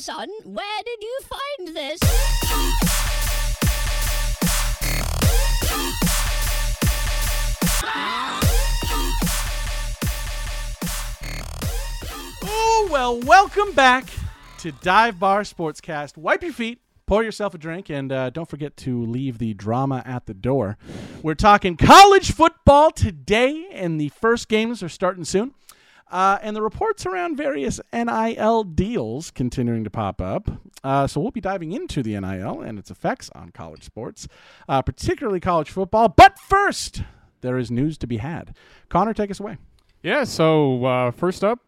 son, where did you find this? Oh, well, welcome back to Dive Bar Sportscast. Wipe your feet, pour yourself a drink, and uh, don't forget to leave the drama at the door. We're talking college football today, and the first games are starting soon. Uh, and the reports around various NIL deals continuing to pop up. Uh, so we'll be diving into the NIL and its effects on college sports, uh, particularly college football. But first, there is news to be had. Connor, take us away. Yeah, so uh, first up,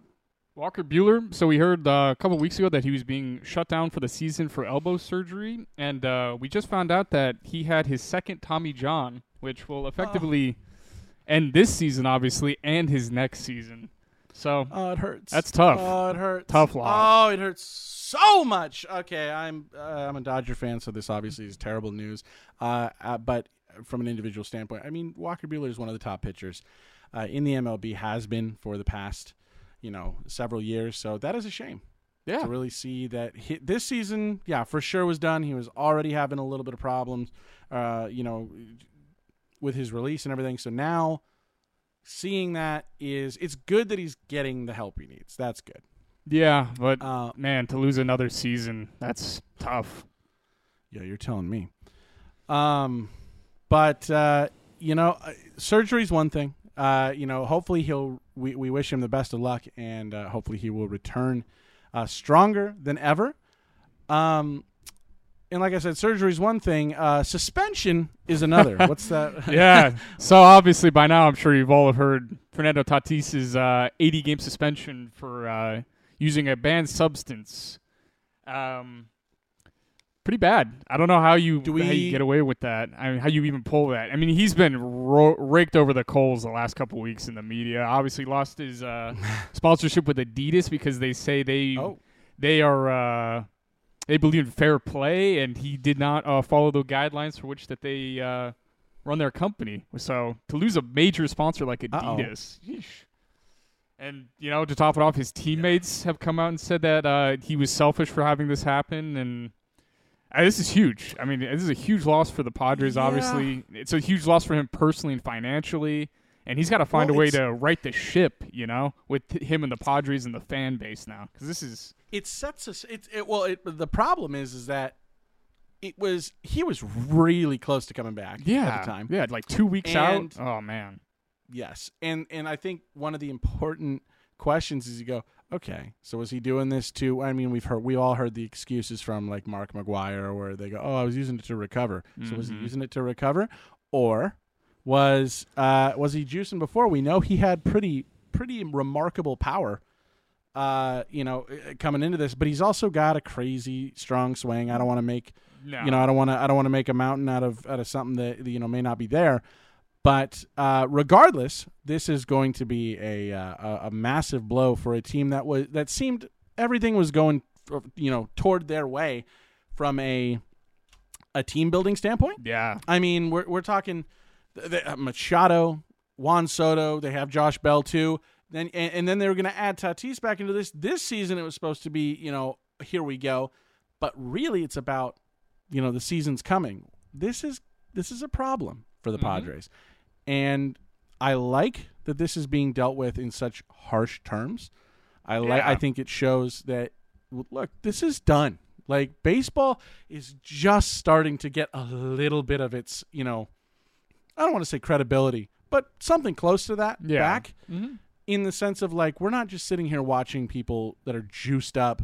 Walker Buehler. So we heard uh, a couple weeks ago that he was being shut down for the season for elbow surgery, and uh, we just found out that he had his second Tommy John, which will effectively end this season, obviously, and his next season. So Oh, it hurts. That's tough. Oh, it hurts. Tough lot. Oh, it hurts so much. Okay, I'm uh, I'm a Dodger fan, so this obviously is terrible news. Uh, uh, but from an individual standpoint, I mean, Walker Buehler is one of the top pitchers uh, in the MLB. Has been for the past, you know, several years. So that is a shame yeah, to really see that he, this season, yeah, for sure was done. He was already having a little bit of problems, uh, you know, with his release and everything. So now seeing that is it's good that he's getting the help he needs. That's good. yeah, but Uh, man, to lose another season, that's tough. yeah, you're telling me. Um, but uh, you know, uh, surgery's one thing. Uh, you know, hopefully he'll. We, we wish him the best of luck, and uh, hopefully he will return uh, stronger than ever. Um, and like I said, surgery is one thing. Uh, suspension is another. What's that? yeah. So obviously by now, I'm sure you've all heard Fernando Tatis's uh, 80 game suspension for uh, using a banned substance. Um, pretty bad. I don't know how you Do how we- you get away with that. I mean, how you even pull that. I mean, he's been ro- raked over the coals the last couple weeks in the media. Obviously, lost his uh, sponsorship with Adidas because they say they Oh. they are. They believe in fair play, and he did not uh, follow the guidelines for which that they uh, run their company. So to lose a major sponsor like Adidas, and you know to top it off, his teammates have come out and said that uh, he was selfish for having this happen, and uh, this is huge. I mean, this is a huge loss for the Padres. Yeah. Obviously, it's a huge loss for him personally and financially. And he's got to find Well, a way to right the ship, you know, with him and the Padres and the fan base now, because this is it sets us. It, it well, it, the problem is, is that it was he was really close to coming back yeah, at the time. yeah, like two weeks And- out. Oh man, Yes, and and I think one of the important questions is you go, okay, so was he doing this to? I mean, we've heard we all heard the excuses from like Mark McGwire where they go, oh, I was using it to recover. So was he Mhm. using it to recover, or was uh was he juicing before? We know he had pretty pretty remarkable power. Uh, you know, uh, coming into this, but he's also got a crazy strong swing. I don't want to make no, you know, I don't want to I don't want to make a mountain out of out of something that you know may not be there. But uh, regardless, this is going to be a, uh, a massive blow for a team that was that seemed everything was going you know toward their way from a a team building standpoint. yeah, I mean, we're we're talking th- th- uh, Machado, Juan Soto. They have Josh Bell too. Then and, and then they were going to add Tatis back into this. This season, it was supposed to be you know here we go, but really it's about you know the season's coming. This is this is a problem for the Mhm. Padres, and I like that this is being dealt with in such harsh terms. I like. Yeah. I think it shows that look, this is done. Like baseball is just starting to get a little bit of its, you know, I don't want to say credibility, but something close to that Yeah. back Mhm. In the sense of like we're not just sitting here watching people that are juiced up,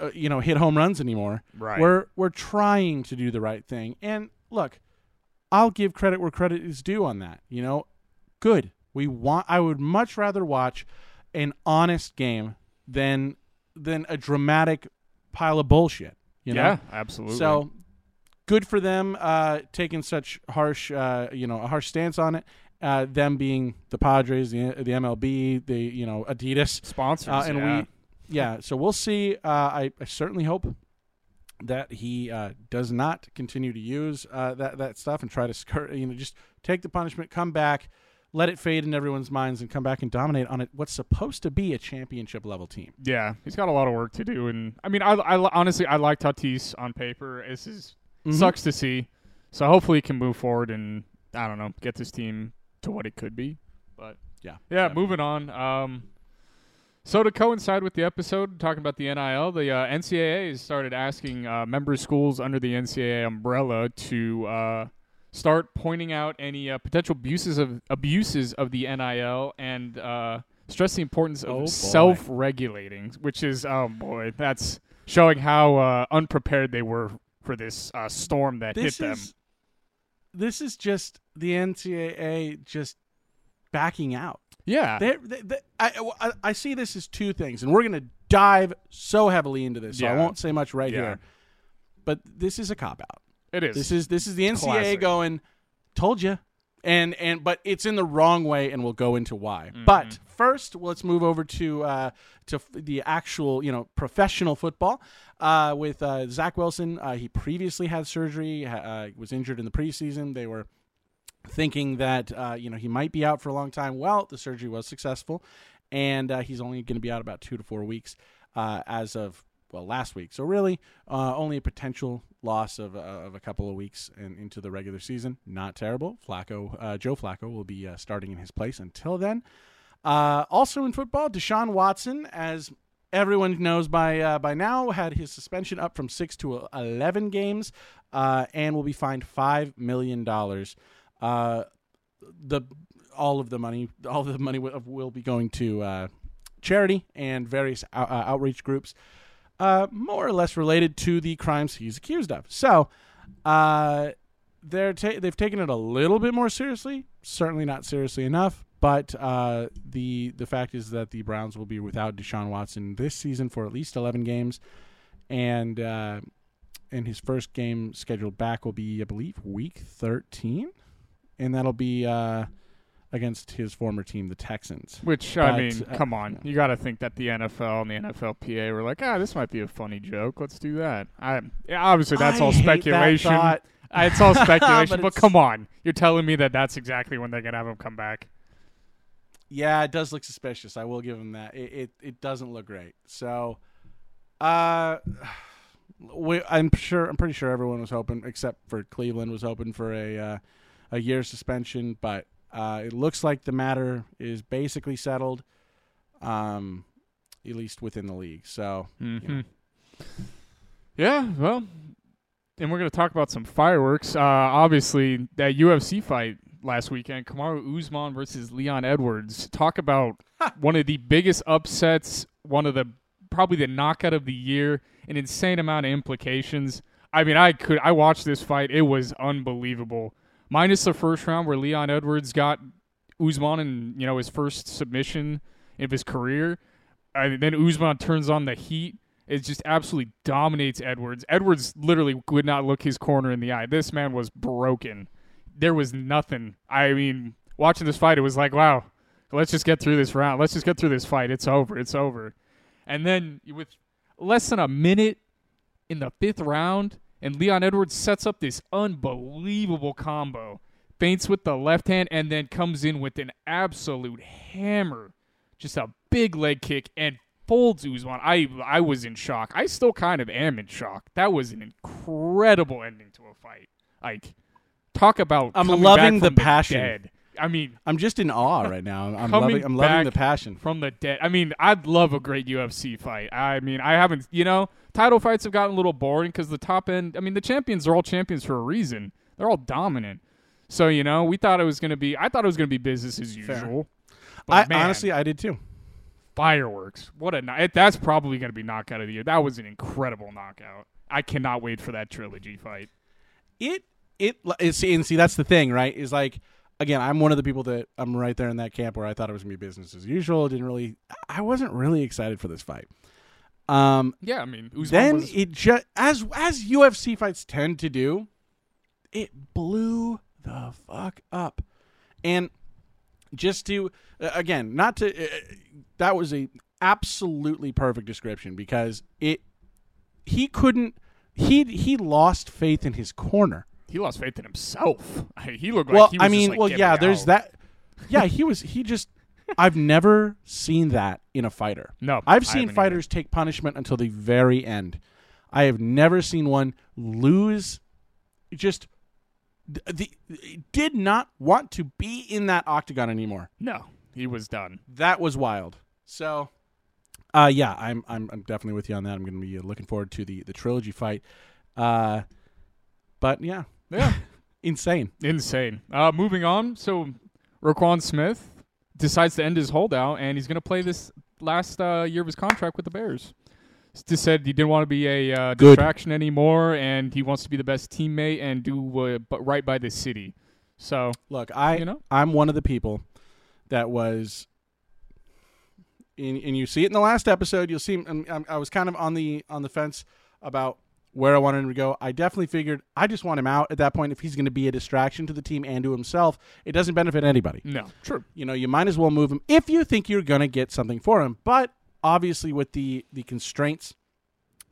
uh, you know, hit home runs anymore. right. We're we're trying to do the right thing. And look, I'll give credit where credit is due on that. You know, good. We want. I would much rather watch an honest game than than a dramatic pile of bullshit. You know. yeah, absolutely. So good for them uh, taking such harsh, uh, you know, a harsh stance on it. Uh, them being the Padres, the the MLB, the you know Adidas, sponsors, uh, and yeah. we, yeah. So we'll see. Uh, I, I certainly hope that he uh, does not continue to use uh, that that stuff and try to skirt, you know, just take the punishment, come back. let it fade in everyone's minds and come back and dominate on it what's supposed to be a championship level team. Yeah, he's got a lot of work to do, and I mean, I, I honestly I like Tatis on paper. This is Mhm. sucks to see. So hopefully he can move forward and I don't know get this team to what it could be. But Yeah. yeah. Definitely. Moving on. Um, so to coincide with the episode talking about the NIL, the uh, NCAA has started asking uh, member schools under the NCAA umbrella to uh, start pointing out any uh, potential abuses of abuses of the NIL and uh, stress the importance Oh, of self-regulating, which is oh boy, that's showing how uh, unprepared they were for this uh, storm that This hit them. is this is just the NCAA just backing out. Yeah, They, they, they, I, I, see this as two things, and we're going to dive so heavily into this, so I won't say much right Yeah. here. But this is a cop out. it is. This is this is the NCAA Classic. going, told you, and and but it's in the wrong way, and we'll go into why. Mm-hmm. But first, let's move over to uh, to the actual you know professional football uh, with uh, Zach Wilson. Uh, he previously had surgery, uh, was injured in the preseason. They were thinking that uh, you know he might be out for a long time. Well, the surgery was successful, and he's only going to be out about two to four weeks as of well last week. So really, uh, only a potential loss of, uh, of a couple of weeks in, into the regular season. Not terrible. Flacco, uh, Joe Flacco, will be starting in his place until then. Uh, also in football, Deshaun Watson, as everyone knows by uh, by now, had his suspension up from six to eleven games, uh, and will be fined five million dollars. Uh, the all of the money, all of the money will, will be going to uh, charity and various out, uh, outreach groups, more or less related to the crimes he's accused of. So, they're ta- they've taken it a little bit more seriously. Certainly not seriously enough. But uh, the the fact is that the Browns will be without Deshaun Watson this season for at least eleven games, and uh, and his first game scheduled back will be, I believe, week thirteen, and that'll be uh, against his former team, the Texans. Which I mean, uh, come on, yeah. you got to think that the NFL and the NFLPA were like, ah, this might be a funny joke. Let's do that. I yeah, obviously that's I all that speculation. Uh, it's all speculation, But but, come on, you're telling me that that's exactly when they're gonna have him come back. Yeah, it does look suspicious. I will give him that. It it, it doesn't look great. So, uh, we, I'm sure I'm pretty sure everyone was hoping, except for Cleveland, was hoping for a uh, a year suspension. But uh, it looks like the matter is basically settled, um, at least within the league. So, Mm-hmm. Yeah, well, and we're gonna talk about some fireworks. Uh, obviously, that UFC fight last weekend, Kamaru Usman versus Leon Edwards. Talk about one of the biggest upsets, one of the probably the knockout of the year, an insane amount of implications. I mean, I could I watched this fight; it was unbelievable. Minus the first round where Leon Edwards got Usman in you know his first submission of his career. Uh, then Usman turns on the heat. It just absolutely dominates Edwards. Edwards literally would not look his corner in the eye. This man was broken. There was nothing. I mean, watching this fight, it was like, wow, let's just get through this round. Let's just get through this fight. It's over. It's over. And then with less than a minute in the fifth round, and Leon Edwards sets up this unbelievable combo. Feints with the left hand and then comes in with an absolute hammer. Just a big leg kick and folds Usman. I I was in shock. I still kind of am in shock. That was an incredible ending to a fight. Like talk about I'm loving the passion. dead. I mean, I'm just in awe right now. I'm loving I'm loving the passion. from the dead. I mean, I'd love a great UFC fight. I mean, I haven't, you know, title fights have gotten a little boring because the top end, I mean, the champions are all champions for a reason. They're all dominant. So, you know, we thought it was going to be, I thought it was going to be business as usual. But I man, honestly I did too. fireworks. What a night. That's probably going to be knockout of the year. That was an incredible knockout. I cannot wait for that trilogy fight. it it is see, and see that's the thing right? Is like again i'm one of the people that i'm right there in that camp where i thought it was gonna be business as usual didn't really i wasn't really excited for this fight. Um Yeah, I mean, Usman then was, it just as as ufc fights tend to do it blew the fuck up. And just to uh, again not to uh, that was a absolutely perfect description because it he couldn't he he lost faith in his corner he lost faith in himself. He looked like he was I mean, like, well, "Get yeah. me There's that. yeah, he was. He just. I've never seen that in a fighter. No, I've seen fighters take punishment until the very end. I have never seen one lose. Just the, did not want to be in that octagon anymore. No, he was done. That was wild. So, uh, yeah, I'm I'm I'm definitely with you on that. I'm going to be looking forward to the the trilogy fight. Uh, but yeah, Yeah, insane. insane. Uh, moving on. So, Roquan Smith decides to end his holdout, and he's going to play this last uh, year of his contract with the Bears. Just said he didn't want to be a uh, distraction anymore, and he wants to be the best teammate and do uh, right by the city. So, Look, I You know? I'm one of the people that was, and, and you see it in the last episode. You'll see I'm, I'm, I was kind of on the on the fence about where I wanted him to go. I definitely figured I just want him out at that point. If he's going to be a distraction to the team and to himself, it doesn't benefit anybody. no, true. You know, you might as well move him if you think you're going to get something for him. But obviously, with the the constraints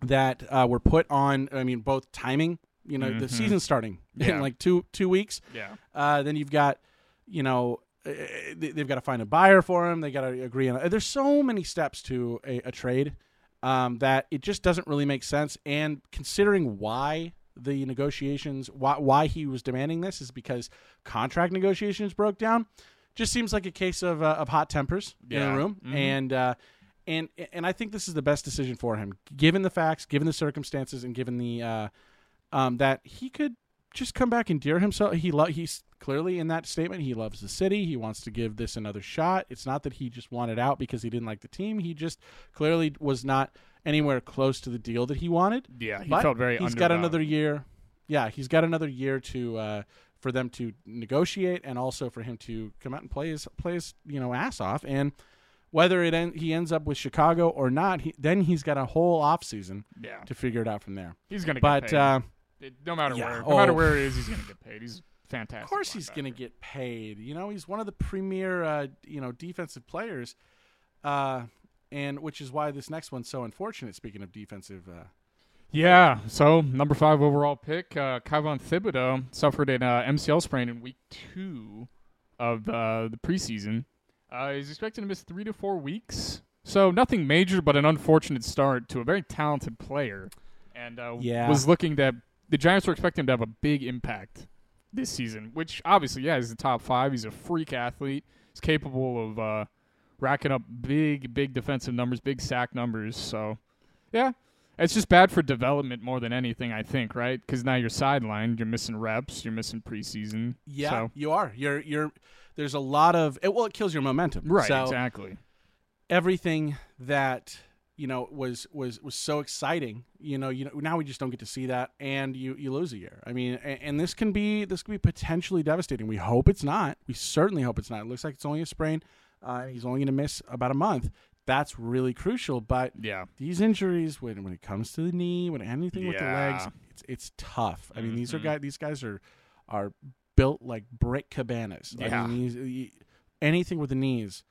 that uh, were put on, I mean, both timing. You know, the Mhm. season's starting Yeah. in like two two weeks. Yeah. Uh, then you've got, you know, uh, they- they've got to find a buyer for him. They got to agree on. There's so many steps to a, a trade um, that it just doesn't really make sense. And considering why the negotiations, why why he was demanding this, is because contract negotiations broke down. Just seems like a case of uh, of hot tempers in Yeah. a room, Mhm. and uh, and and I think this is the best decision for him, given the facts, given the circumstances, and given the uh, um, that he could just come back and endear himself. He lo- he's clearly in that statement. He loves the city. He wants to give this another shot. It's not that he just wanted out because he didn't like the team. He just clearly was not anywhere close to the deal that he wanted. Yeah, he But felt very. He's got another year. Yeah, he's got another year to uh, for them to negotiate, and also for him to come out and play his play his you know ass off. And whether it en- he ends up with Chicago or not, he, then he's got a whole off season Yeah, to figure it out from there. he's gonna. Get But uh, It- no matter yeah, where, no matter oh. where it is, he's gonna get paid. He's fantastic. Of course, he's going to get paid. You know, he's one of the premier, uh, you know, defensive players, uh, and which is why this next one's so unfortunate. Speaking of defensive, uh, Yeah. So number five overall pick, uh, Kayvon Thibodeaux suffered an uh, MCL sprain in week two of uh, the preseason. Uh, he's expected to miss three to four weeks. So nothing major, but an unfortunate start to a very talented player. And uh, Yeah. was looking that the Giants were expecting him to have a big impact this season. Which obviously, yeah, he's the top five. He's a freak athlete. He's capable of uh, racking up big, big defensive numbers, big sack numbers. So, yeah, it's just bad for development more than anything, I think, right? Because now you're sidelined, you're missing reps, you're missing preseason. yeah, So, you are. You're you're. There's a lot of it, well, it kills your momentum. right, So exactly. everything that you know was was was so exciting. You know, you know now we just don't get to see that, and you you lose a year. I mean, and, and this can be this can be potentially devastating. We hope it's not. We certainly hope it's not. It looks like it's only a sprain. Uh, he's only going to miss about a month. That's really crucial. But Yeah. these injuries, when when it comes to the knee, when anything with the legs, it's it's tough. I mean, these are Mhm. guys. These guys are are built like brick cabanas. Yeah. I mean, these, anything with the knees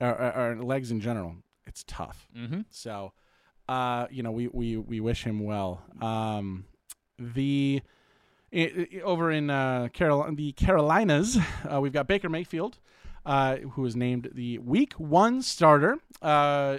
or, or, or legs in general, it's tough. Mm-hmm. So, uh, you know, we we we wish him well. Um, the i- i- over in uh, Carol- the Carolinas, uh, we've got Baker Mayfield, uh, who was named the Week One starter. Uh,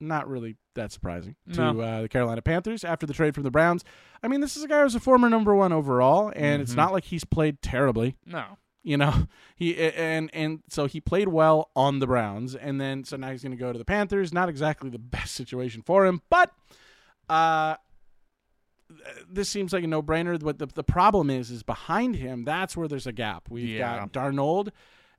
not really that surprising to No. uh, the Carolina Panthers after the trade from the Browns. I mean, this is a guy who's a former number one overall, and it's Mhm. not like he's played terribly No. You know he and and so he played well on the browns and then so now he's going to go to the panthers not exactly the best situation for him but uh this seems like a no-brainer what the, the problem is is behind him that's where there's a gap we've Yeah. got darnold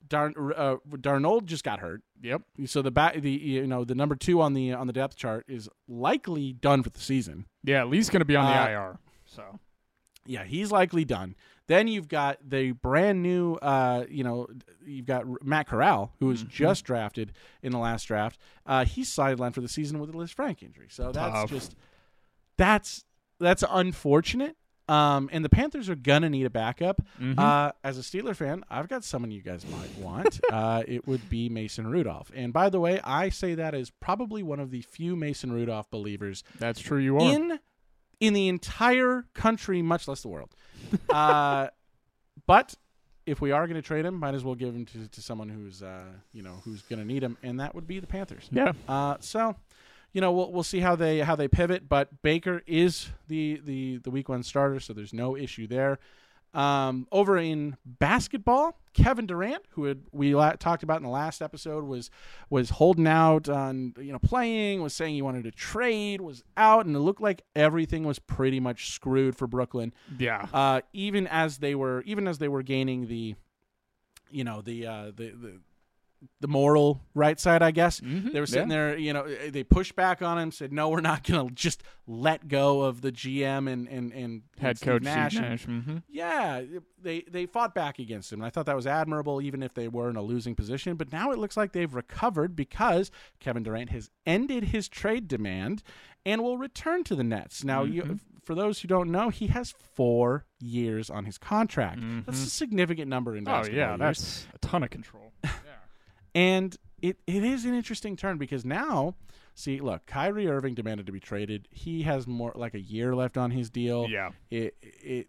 Darn, uh, Darnold just got hurt, Yep. so the back, the you know the number two on the on the depth chart is likely done for the season. Yeah, at least going to be on the Uh, IR. So Yeah, he's likely done. Then you've got the brand new, uh, you know, you've got Matt Corral, who was Mm-hmm. just drafted in the last draft. Uh, he's sidelined for the season with a Lisfranc injury. So that's Tough. just that's that's unfortunate. Um, and the Panthers are gonna need a backup. Mhm. Uh, as a Steeler fan, I've got someone you guys might want. uh, it would be Mason Rudolph. And by the way, I say that as probably one of the few Mason Rudolph believers that's true. You are. in in the entire country, much less the world. uh, but if we are going to trade him, might as well give him to, to someone who's uh, you know who's going to need him, and that would be the Panthers. Yeah. Uh, so, you know, we'll we'll see how they how they pivot. But Baker is the the the week one starter, so there's no issue there. Um, over in basketball, Kevin Durant, who had, we la- talked about in the last episode, was was holding out on you know playing, was saying he wanted to trade, was out, and it looked like everything was pretty much screwed for Brooklyn. Yeah. Uh, even as they were even as they were gaining the, you know the uh, the the the moral right side, I guess. Mhm, They were sitting yeah. there, you know, they pushed back on him, said, "No, we're not going to just let go of the GM and and and Head Steve coach Nash." Nash. hmm yeah, they they fought back against him, and I thought that was admirable, even if they were in a losing position. But now it looks like they've recovered because Kevin Durant has ended his trade demand and will return to the Nets. Now, Mm-hmm. you, for those who don't know, he has four years on his contract. That's a significant number in basketball. Oh basketball. yeah, years. that's a ton of control. And it, it is an interesting turn because now, see, look, Kyrie Irving demanded to be traded. He has more like a year left on his deal. Yeah. It it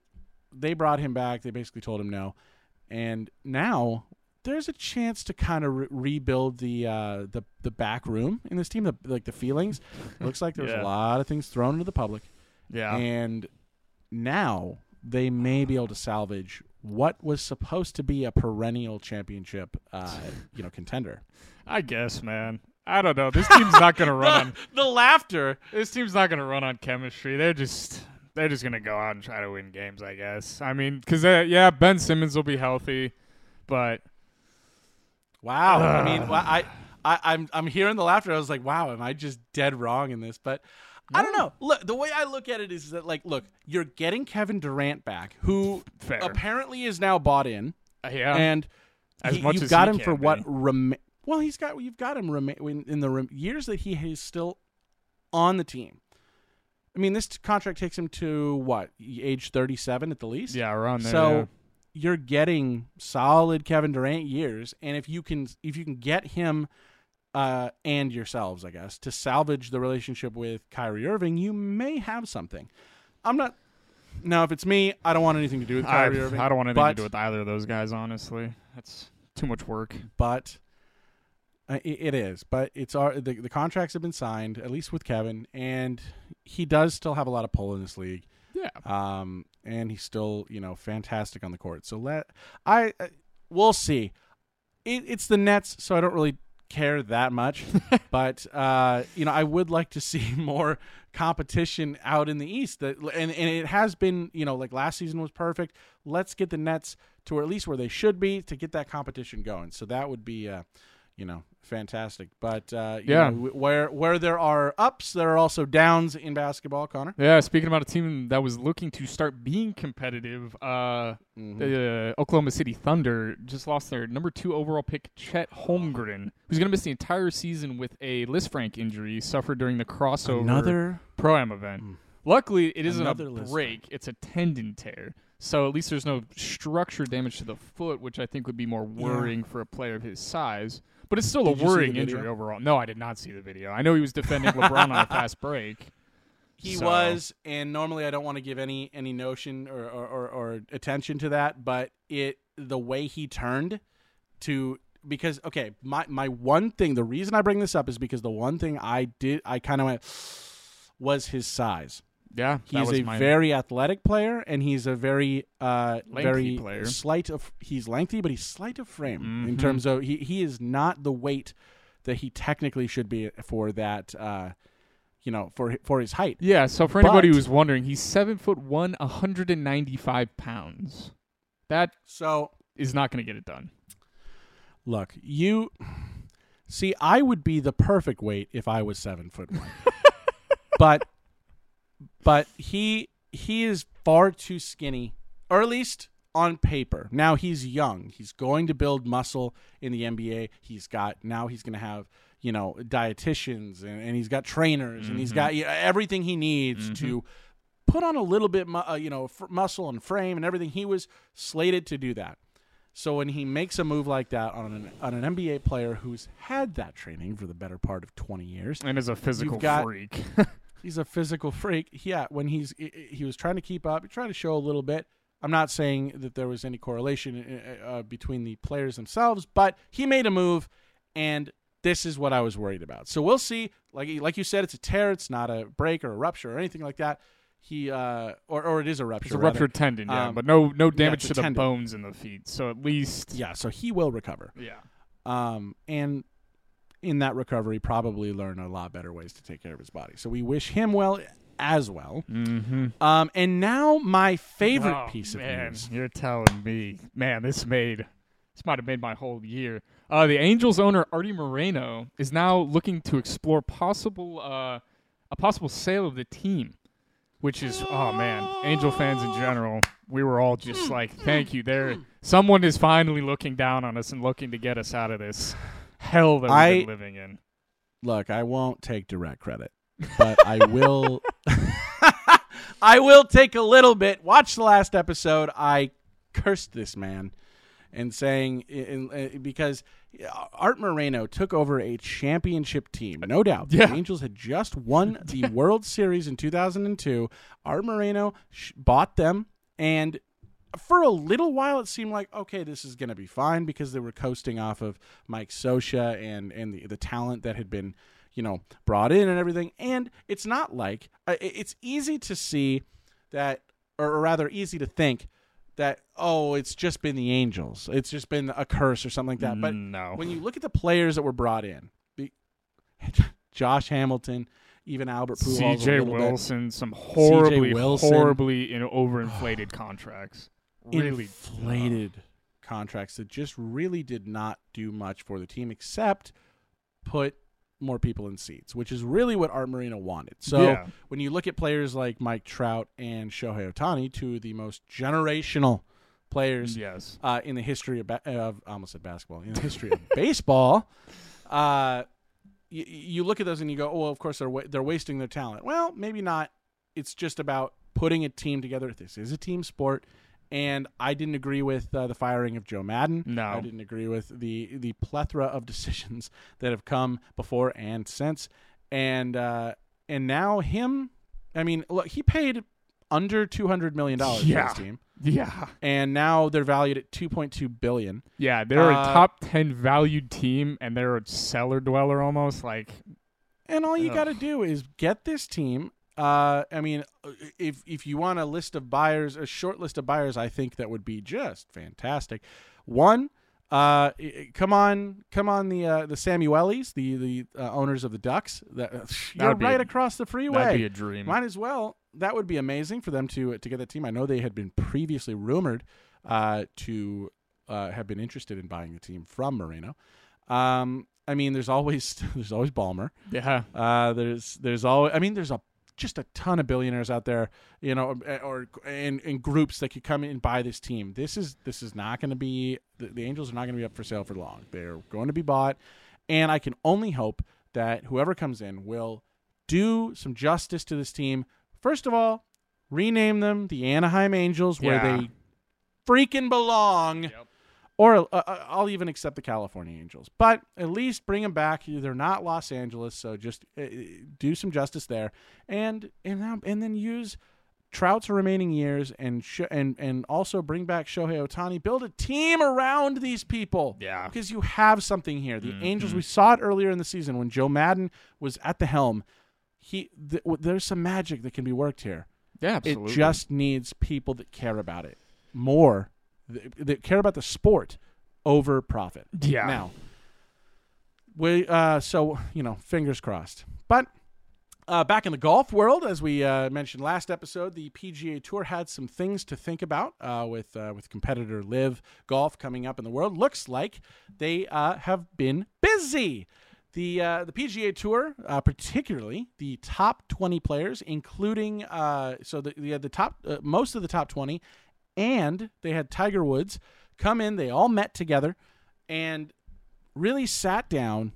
they brought him back. They basically told him no, and now there's a chance to kind of re- rebuild the uh, the the back room in this team. The like the feelings. Looks like there's Yeah. a lot of things thrown into the public, Yeah. and now they may be able to salvage what was supposed to be a perennial championship, uh, you know, contender. I guess, man. I don't know. This team's not gonna run on. the laughter. This team's not gonna run on chemistry. They're just. They're just gonna go out and try to win games, I guess. I mean, because uh, yeah, Ben Simmons will be healthy, but Wow. I mean, I, I, I'm, I'm hearing the laughter. I was like, wow, am I just dead wrong in this? But I don't know. Look, the way I look at it is that, like, look, you're getting Kevin Durant back, who Fair. apparently is now bought in, uh, yeah, and As he- much you've as got him for what? Rem- well, he's got you've got him rema- in, in the rem- years that he is still on the team. I mean, this contract takes him to what age 37 at the least. yeah, around there. So yeah. you're getting solid Kevin Durant years, and if you can if you can get him uh, and yourselves, I guess, to salvage the relationship with Kyrie Irving, you may have something. I'm not. Now, if it's me, I don't want anything to do with I, Kyrie Irving. I don't want anything but, to do with either of those guys. Honestly, that's too much work. But uh, it, it is. But it's our the, the contracts have been signed, at least with Kevin, and he does still have a lot of pull in this league. Yeah, um, and he's still you know fantastic on the court. So let I uh, we'll see. It, it's the Nets, so I don't really care that much. but uh, you know, I would like to see more competition out in the East. That and and it has been you know like last season was perfect. Let's get the Nets to at least where they should be to get that competition going. So that would be. Uh, you know, fantastic. But uh, you Yeah. know, where where there are ups, there are also downs in basketball. Connor, yeah. Speaking about a team that was looking to start being competitive, uh, Mm-hmm. the Oklahoma City Thunder just lost their number two overall pick, Chet Holmgren, who's going to miss the entire season with a Lisfranc injury suffered during the CrawsOver another pro am event. Luckily, it isn't Another a Lisfranc. break; it's a tendon tear. So at least there's no structure damage to the foot, which I think would be more worrying for a player of his size. But it's still Did a worrying injury overall. No, I did not see the video. I know he was defending LeBron on a fast break. He So- was, and normally I don't want to give any any notion or, or, or, or attention to that, but it the way he turned to because okay, my my one thing, the reason I bring this up is because the one thing I did I kind of went was his size. Yeah, He's a my, very athletic player, and he's a very uh very player. slight of he's lengthy, but he's slight of frame in Mhm. terms of he he is not the weight that he technically should be for that uh you know for for his height. yeah. So for anybody But- who's wondering, he's seven foot one, 195 pounds. That So is not going to get it done. Look, you see, I would be the perfect weight if I was seven foot one, but but he he is far too skinny, or at least on paper. Now he's young; he's going to build muscle in the NBA. He's got now he's going to have you know dietitians and, and he's got trainers and he's got you know, everything he needs to put on a little bit mu- uh, you know f- muscle and frame and everything. He was slated to do that. So when he makes a move like that on an on an NBA player who's had that training for the better part of 20 years, And is a physical got- freak. he's a physical freak. Yeah, when he's he- he was trying to keep up, trying to show a little bit. I'm not saying that there was any correlation uh, uh, between the players themselves, but he made a move, and this is what I was worried about. So we'll see. Like like you said, it's a tear. It's not a break or a rupture or anything like that. He uh, or or it is a rupture. It's a rather. ruptured tendon, yeah, Um, but no no damage a to the tendon. bones in the feet. So at least Yeah, so he will recover. yeah. Um, and in that recovery, probably learn a lot better ways to take care of his body. So we wish him well as well. Mm-hmm. Um, and now my favorite Oh, piece of man, news. You're telling me, man, this made this might have made my whole year. Uh, the Angels owner Arte Moreno is now looking to explore possible uh, a possible sale of the team, which is oh man, Angel fans in general, we were all just like, thank you. There, someone is finally looking down on us and looking to get us out of this hell that we've I- been living in. Look, I won't take direct credit, but I will. I will take a little bit. Watch the last episode. I cursed this man and saying in, in, because Art Moreno took over a championship team, no doubt. Yeah. The Angels had just won the World Series in 2002. Art Moreno sh- bought them, and for a little while it seemed like okay, this is going to be fine because they were coasting off of Mike Scioscia and and the the talent that had been you know brought in and everything. And it's not like uh, it's easy to see that, or rather easy to think that oh, it's just been the Angels, it's just been a curse or something like that. But no, when you look at the players that were brought in, the, Josh Hamilton, even Albert Pujols, C.J. little bit, Wilson, some horribly, Wilson. horribly in overinflated contracts. Really inflated contracts that just really did not do much for the team except put more people in seats, which is really what Art Moreno wanted. So Yeah. when you look at players like Mike Trout and Shohei Ohtani, two of the most generational players Yes. uh, in the history of, ba- of I almost said basketball in the history of baseball. Uh, you, you look at those and you go, oh, well, of course they're wa- they're wasting their talent. Well, maybe not. It's just about putting a team together. This is a team sport, and I didn't agree with uh, the firing of Joe Maddon. No. I didn't agree with the the plethora of decisions that have come before and since, and uh, and now him. I mean, look, he paid under two hundred million dollars Yeah. for his team Yeah. and now they're valued at 2.2 billion. Yeah, they're Uh, a top 10 valued team and they're a cellar dweller almost like And all you got to do is get this team. Uh, I mean, if if you want a list of buyers, a short list of buyers, I think that would be just fantastic. One, uh, come on, come on, the uh, the Samuelis, the the uh, owners of the Ducks. That, you're right a- across the freeway. that'd be a dream. Might as well. That would be amazing for them to to get that team. I know they had been previously rumored uh, to uh, have been interested in buying the team from Moreno. Um, I mean, there's always there's always Ballmer. Yeah. Uh, there's there's always I mean, there's a just a ton of billionaires out there, you know, um, eh, or, or in, in groups that could come in and buy this team. This is this is not going to be the, the Angels are not going to be up for sale for long. They're going to be bought, and I can only hope that whoever comes in will do some justice to this team. First of all, rename them the Anaheim Angels, where Yeah. they freaking belong. Yep. Or uh, uh, I'll even accept the California Angels, but at least bring them back. They're not Los Angeles, so just uh, do some justice there, and and and then use Trout's remaining years and sh- and and also bring back Shohei Ohtani. Build a team around these people. Yeah. because you have something here. The Mm-hmm. Angels, we saw it earlier in the season when Joe Maddon was at the helm. He th- there's some magic that can be worked here. Yeah, absolutely. It just needs people that care about it more, that care about the sport over profit. Yeah. Now, we uh, so you know, fingers crossed. But uh, back in the golf world, as we uh, mentioned last episode, the PGA Tour had some things to think about uh, with uh, with competitor LIV Golf coming up in the world. Looks like they uh, have been busy. The uh, the PGA Tour, uh, particularly the top twenty players, including uh, so the the, the top uh, most of the top twenty, and they had Tiger Woods come in. They all met together and really sat down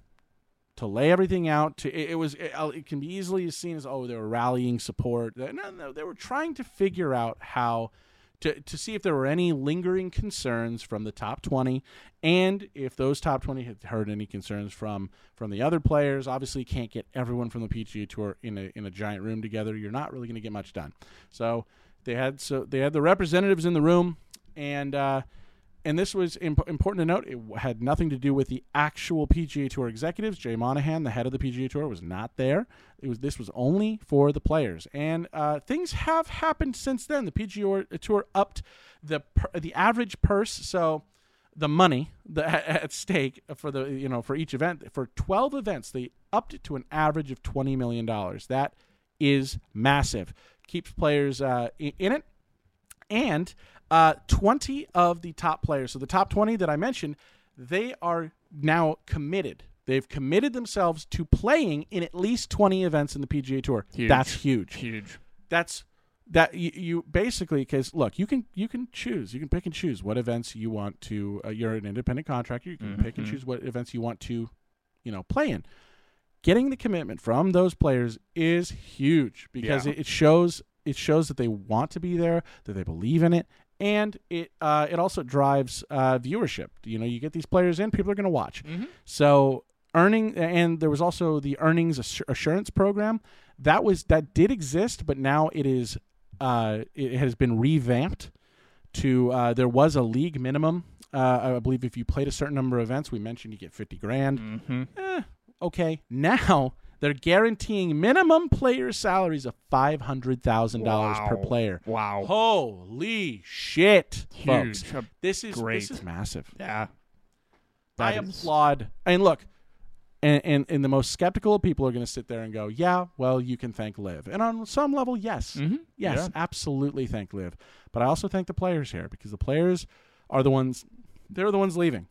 to lay everything out. To it, it was it, it can be easily seen as oh they were rallying support. No, no, they were trying to figure out how to to see if there were any lingering concerns from the top twenty, and if those top twenty had heard any concerns from from the other players. Obviously, you can't get everyone from the PGA Tour in a in a giant room together. You're not really going to get much done. So They had so they had the representatives in the room, and uh, and this was imp- important to note. It had nothing to do with the actual PGA Tour executives. Jay Monahan, the head of the PGA Tour, was not there. It was this was only for the players, and uh, things have happened since then. The PGA Tour upped the per- the average purse, so the money the, at stake for the you know for each event for 12 events they upped it to an average of 20 million dollars that is massive keeps players uh, in it. And uh, 20 of the top players so the top 20 that i mentioned they are now committed. They've committed themselves to playing in at least 20 events in the pga tour. Huge. that's huge. Huge. that's that you, you basically because look you can you can choose. You can pick and choose what events you want to uh, you're an independent contractor. You can pick and choose what events you want to you know play in getting the commitment from those players is huge because Yeah. it, it shows it shows that they want to be there that they believe in it and it uh, it also drives uh, viewership. You know you get these players in people are going to watch so earning and there was also the earnings assur- assurance program. That was that did exist but now it is uh, it has been revamped to uh, there was a league minimum. Uh, i believe if you played a certain number of events we mentioned you get 50 grand. Mm-hmm. eh, okay now they're guaranteeing minimum player salaries of $500000 per player Wow. holy shit folks Huge. Uh, this is Great. this is massive Yeah. I That is- applaud. And look, and, and and the most skeptical of people are going to sit there and go, "Yeah, well, you can thank LIV." And on some level, yes, Mhm. yes, Yeah. absolutely thank LIV. But I also thank the players here because the players are the ones. They're the ones leaving,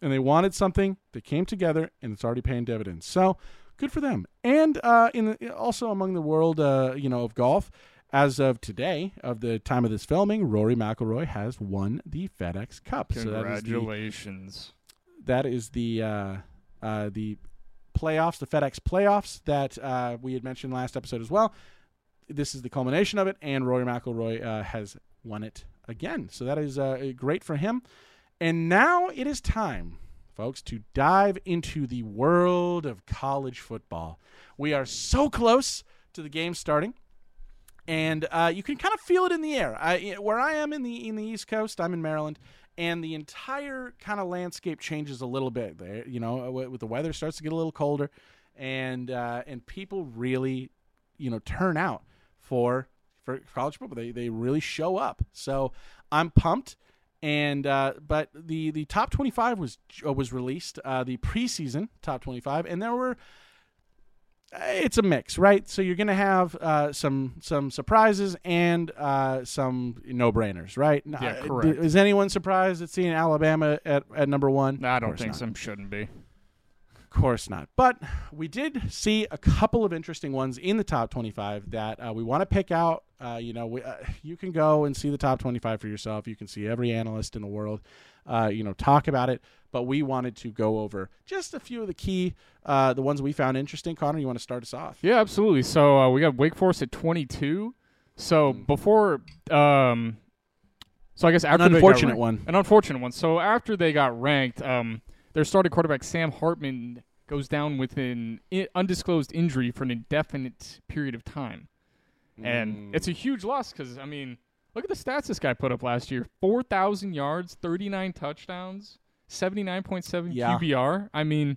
and they wanted something. They came together, and it's already paying dividends. So good for them. And uh, in the, also among the world, uh, you know, of golf. As of today, of the time of this filming, Rory McIlroy has won the FedEx Cup. So that is the Congratulations. that is the uh, uh, the playoffs, the FedEx playoffs that uh, we had mentioned last episode as well. This is the culmination of it, and Rory McIlroy uh, has won it again. So that is uh, great for him. And now it is time, folks, to dive into the world of college football. We are so close to the game starting and uh, you can kind of feel it in the air. I, where I am in the in the East Coast, I'm in Maryland, and the entire kind of landscape changes a little bit. There, you know, uh, with the weather starts to get a little colder, and uh, and people really, you know, turn out for for college football. They they really show up. So I'm pumped. And uh, but the the top 25 was uh, was released uh, the preseason top 25, and there were it's a mix, right? So you're going to have uh, some some surprises and uh, some no brainers, right? Yeah, Uh, correct. Is anyone surprised at seeing Alabama at, at number one? I don't think some shouldn't be. Of course not. But we did see a couple of interesting ones in the top 25 that uh, we want to pick out. Uh, you know, we, uh, you can go and see the top 25 for yourself. You can see every analyst in the world, uh, you know, talk about it. But we wanted to go over just a few of the key, uh, the ones we found interesting. Connor, you want to start us off? Yeah, absolutely. So uh, we got Wake Forest at 22. So Mm. before, um, so I guess after An unfortunate ranked- one. an unfortunate one. So after they got ranked, um, their starting quarterback Sam Hartman goes down with an I- undisclosed injury for an indefinite period of time, Mm. and it's a huge loss because I mean, look at the stats this guy put up last year: four thousand yards, thirty-nine touchdowns, seventy-nine point seven. QBR. I mean,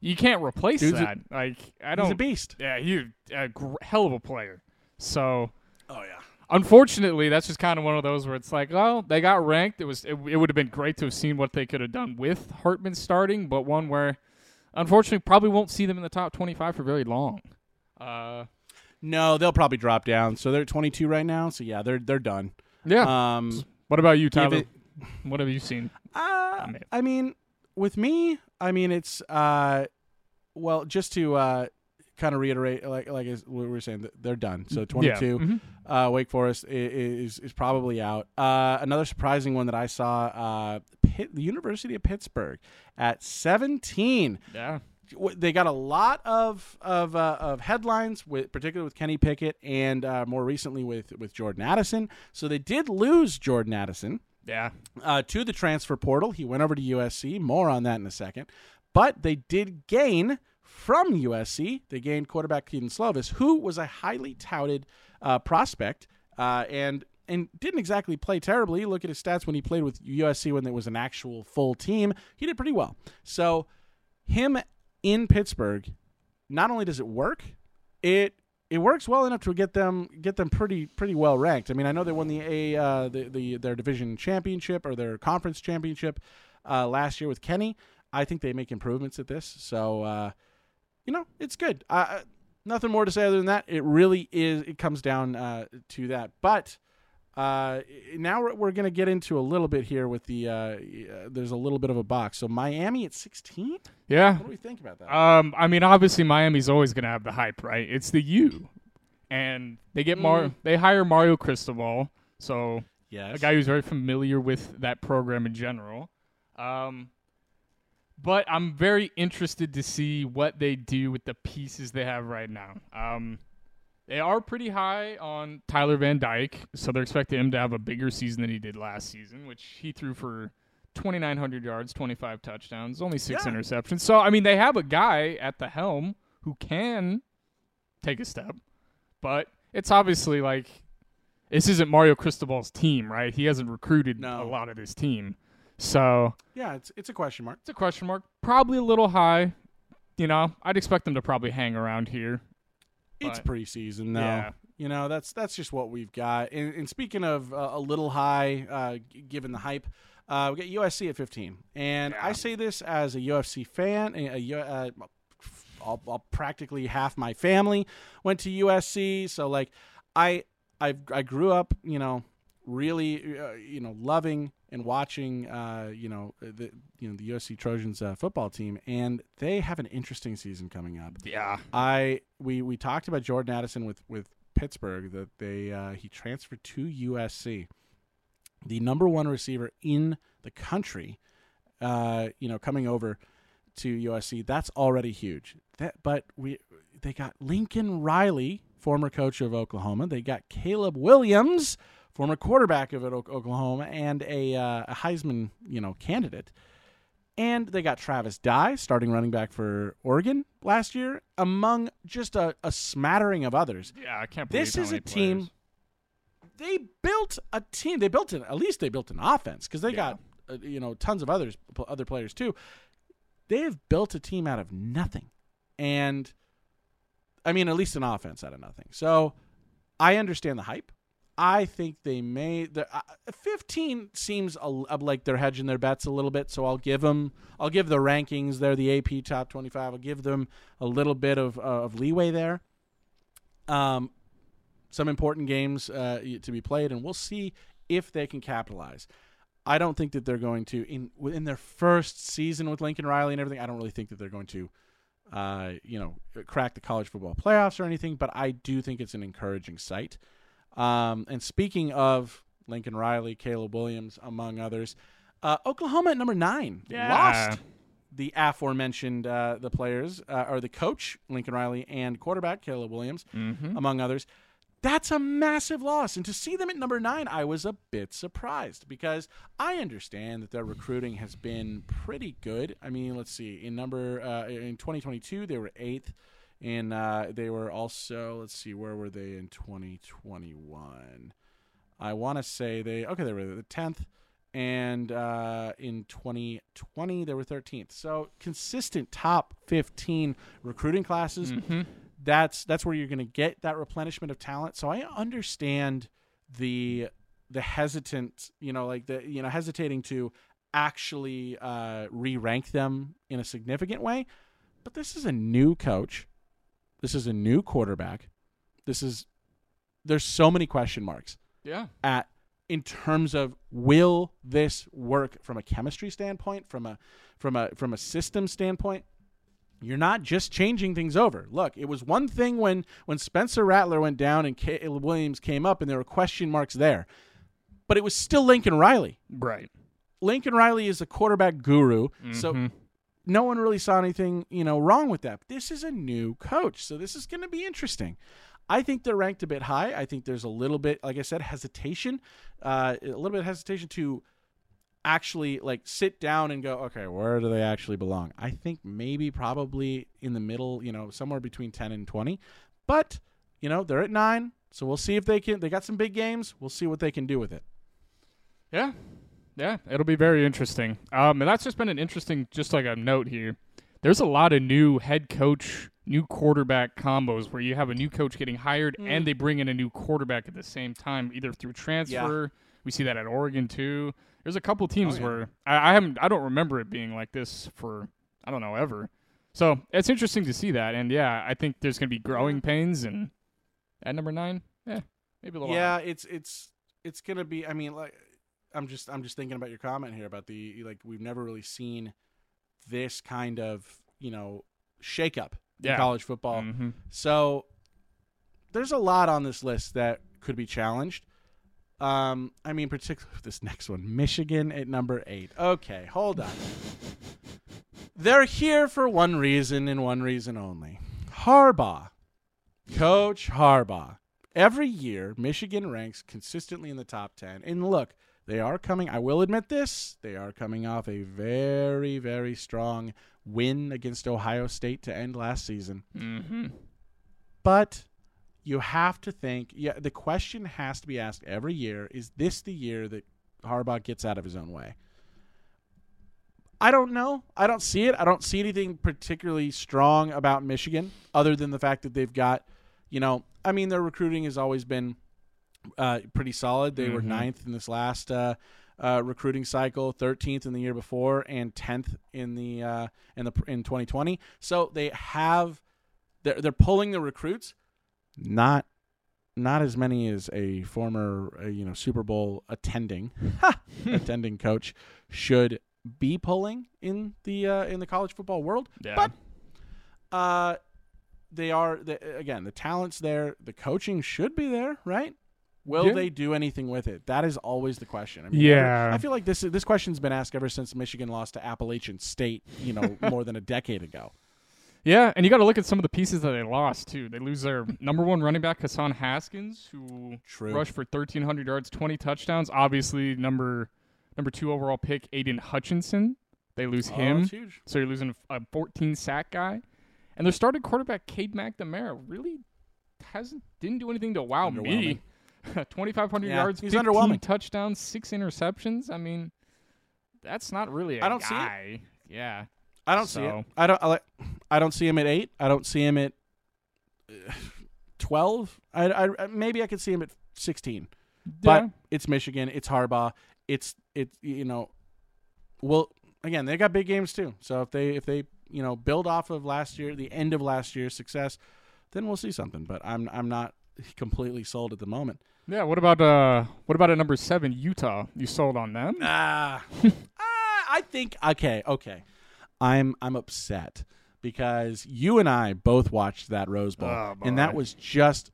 you can't replace Dude's a- that. like I don't. He's a beast. Yeah, he a gr- hell of a player. So Oh yeah. Unfortunately, that's just kind of one of those where it's like, well, they got ranked. It was it, it would have been great to have seen what they could have done with Hartman starting, but one where unfortunately probably won't see them in the top twenty-five for very long. Uh, No, they'll probably drop down. So they're 22 right now. So yeah, they're they're done. yeah. Um, what about you, Tyler? it- what have you seen? Uh, I mean, with me, I mean, it's uh, well, just to uh, kind of reiterate, like like we were saying, they're done. So twenty two, Mhm. Uh, Wake Forest is is probably out. Uh, another surprising one that I saw, uh, Pitt, the University of Pittsburgh at seventeen. Yeah. They got a lot of of uh, of headlines, with particularly with Kenny Pickett, and uh, more recently with with Jordan Addison. So they did lose Jordan Addison Yeah. uh, to the transfer portal. He went over to USC. More on that in a second. But they did gain from USC. They gained quarterback Kedon Slovis, who was a highly touted uh, prospect. Uh, and and didn't exactly play terribly. Look at his stats when he played with USC when it was an actual full team. He did pretty well. So him in Pittsburgh, not only does it work, it it works well enough to get them get them pretty pretty well ranked. I mean, I know they won the a uh, the, the their division championship or their conference championship uh, last year with Kenny. I think they make improvements at this, so uh, you know it's good. Uh, nothing more to say other than that. It really is. It comes down uh, to that. But uh, now we're, we're going to get into a little bit here with the. Uh, there's a little bit of a box. So Miami at 16. Yeah. What do we think about that? Um, I mean, obviously Miami's always going to have the hype, right? It's the U, and they get Mar. Mm. They hire Mario Cristobal, so yes. a guy who's very familiar with that program in general. Um, but I'm very interested to see what they do with the pieces they have right now. Um, they are pretty high on Tyler Van Dyke, so they're expecting him to have a bigger season than he did last season, which he threw for 2,900 yards, 25 touchdowns, only six Yeah. interceptions. So, I mean, they have a guy at the helm who can take a step, but it's obviously like this isn't Mario Cristobal's team, right? He hasn't recruited No. a lot of this team. So, yeah, it's it's a question mark. it's a question mark. Probably a little high. You know, I'd expect them to probably hang around here. It's But- preseason, though. Yeah. You know, that's that's just what we've got. And, and speaking of uh, a little high, uh, given the hype, uh, we got USC at 15. And Yeah. I say this as a USC fan. A, a, uh, all, all practically half my family went to USC, so like I I I grew up, you know, really, uh, you know, loving and watching, uh, you know, the you know the USC Trojans uh, football team, and they have an interesting season coming up. Yeah. I we we talked about Jordan Addison with with Pittsburgh that they uh, he transferred to USC, the number one receiver in the country. Uh, you know, coming over to USC, that's already huge. That, but we they got Lincoln Riley, former coach of Oklahoma. They got Caleb Williams, former quarterback of Oklahoma, and a, uh, a Heisman you know candidate. And they got Travis Dye, starting running back for Oregon last year, among just a, a smattering of others. Yeah, I can't believe This is a team. They built a team. They built an at least they built an offense because they Yeah. got uh, you know tons of others other players too. They have built a team out of nothing, and I mean at least an offense out of nothing. So I understand the hype. I think they may. Uh, fifteen seems a, like they're hedging their bets a little bit. So I'll give them. I'll give the rankings. They're the AP top twenty-five. I'll give them a little bit of uh, of leeway there. Um, some important games uh, to be played, and we'll see if they can capitalize. I don't think that they're going to in in their first season with Lincoln Riley and everything. I don't really think that they're going to, uh, you know, crack the college football playoffs or anything. But I do think it's an encouraging sight. Um, and speaking of Lincoln Riley, Caleb Williams, among others, uh, Oklahoma at number nine Yeah. lost the aforementioned uh, the players uh, or the coach Lincoln Riley and quarterback Caleb Williams, Mhm. among others. That's a massive loss, and to see them at number nine, I was a bit surprised because I understand that their recruiting has been pretty good. I mean, let's see, in number uh, in 2022 they were eighth, and uh, they were also let's see where were they in 2021? I want to say they okay they were the tenth, and uh, in 2020 they were 13th. So consistent top 15 recruiting classes. Mhm. That's that's where you're going to get that replenishment of talent. So I understand the the hesitant, you know, like the you know hesitating to actually uh, re-rank them in a significant way. But this is a new coach. This is a new quarterback. This is there's so many question marks Yeah. at in terms of will this work from a chemistry standpoint, from a from a from a system standpoint. You're not just changing things over. Look, it was one thing when when Spencer Rattler went down and Caleb Williams came up, and there were question marks there, but it was still Lincoln Riley. Right. Lincoln Riley is a quarterback guru, so Mhm. No one really saw anything you know wrong with that. This is a new coach, so this is going to be interesting. I think they're ranked a bit high. I think there's a little bit, like I said, hesitation, uh, a little bit of hesitation to actually like sit down and go, okay, where do they actually belong? I think maybe probably in the middle, you know, somewhere between ten and twenty. But you know, they're at nine, So we'll see if they can. They got some big games. We'll see what they can do with it. Yeah, yeah, it'll be very interesting. Um, and that's just been an interesting, just like a note here. There's a lot of new head coach, new quarterback combos where you have a new coach getting hired Mm. and they bring in a new quarterback at the same time, either through transfer. We see that at Oregon too. There's a couple teams Oh, yeah. where I, I haven't, I don't remember it being like this for I don't know ever. So it's interesting to see that, and yeah, I think there's going to be growing pains. And at number nine, yeah, maybe a little. Yeah, high. it's it's it's gonna be. I mean, like, I'm just I'm just thinking about your comment here about the like we've never really seen this kind of you know shakeup in Yeah. college football. Mhm. So there's a lot on this list that could be challenged. Um, I mean, particularly this next one, Michigan at number eight. Okay, hold on. They're here for one reason and one reason only. Harbaugh, Coach Harbaugh. Every year, Michigan ranks consistently in the top ten. And look, they are coming. I will admit this. They are coming off a very, very strong win against Ohio State to end last season. Mhm. But you have to think. Yeah, the question has to be asked every year: Is this the year that Harbaugh gets out of his own way? I don't know. I don't see it. I don't see anything particularly strong about Michigan, other than the fact that they've got, you know, I mean, their recruiting has always been uh, pretty solid. They were Mhm. ninth in this last uh, uh, recruiting cycle, thirteenth in the year before, and tenth in the uh, in the in 2020. So they have they're they're pulling the recruits, not not as many as a former uh, you know Super Bowl attending attending coach should be pulling in the uh, in the college football world. Yeah. But uh, they are the, again the talents there. The coaching should be there, right? Will Yeah. they do anything with it? That is always the question. I mean, Yeah. I feel like this this question's been asked ever since Michigan lost to Appalachian State, you know, more than a decade ago. Yeah, and you got to look at some of the pieces that they lost too. They lose their number one running back Hassan Haskins, who True. rushed for 1,300 yards, 20 touchdowns. Obviously, number number two overall pick Aidan Hutchinson. They lose Oh, him, that's huge. so you're losing a 14 sack guy. And their starting quarterback Cade McNamara really hasn't didn't do anything to wow me. 2,500 Yeah, yards, he's 15 underwhelming. touchdowns, six interceptions. I mean, that's not really a I don't see it. Yeah. I don't see it. I don't. I, like, I don't see him at eight. I don't see him at uh, twelve. I, I maybe I could see him at sixteen. But it's Michigan. It's Harbaugh. It's it. You know, well, again, they got big games too. So if they if they you know build off of last year, the end of last year's success, then we'll see something. But I'm I'm not completely sold at the moment. Yeah, what about uh what about at number seven, Utah? You sold on them? Ah, ah, I think okay, okay. I'm I'm upset because you and I both watched that Rose Bowl, Oh, and that was just.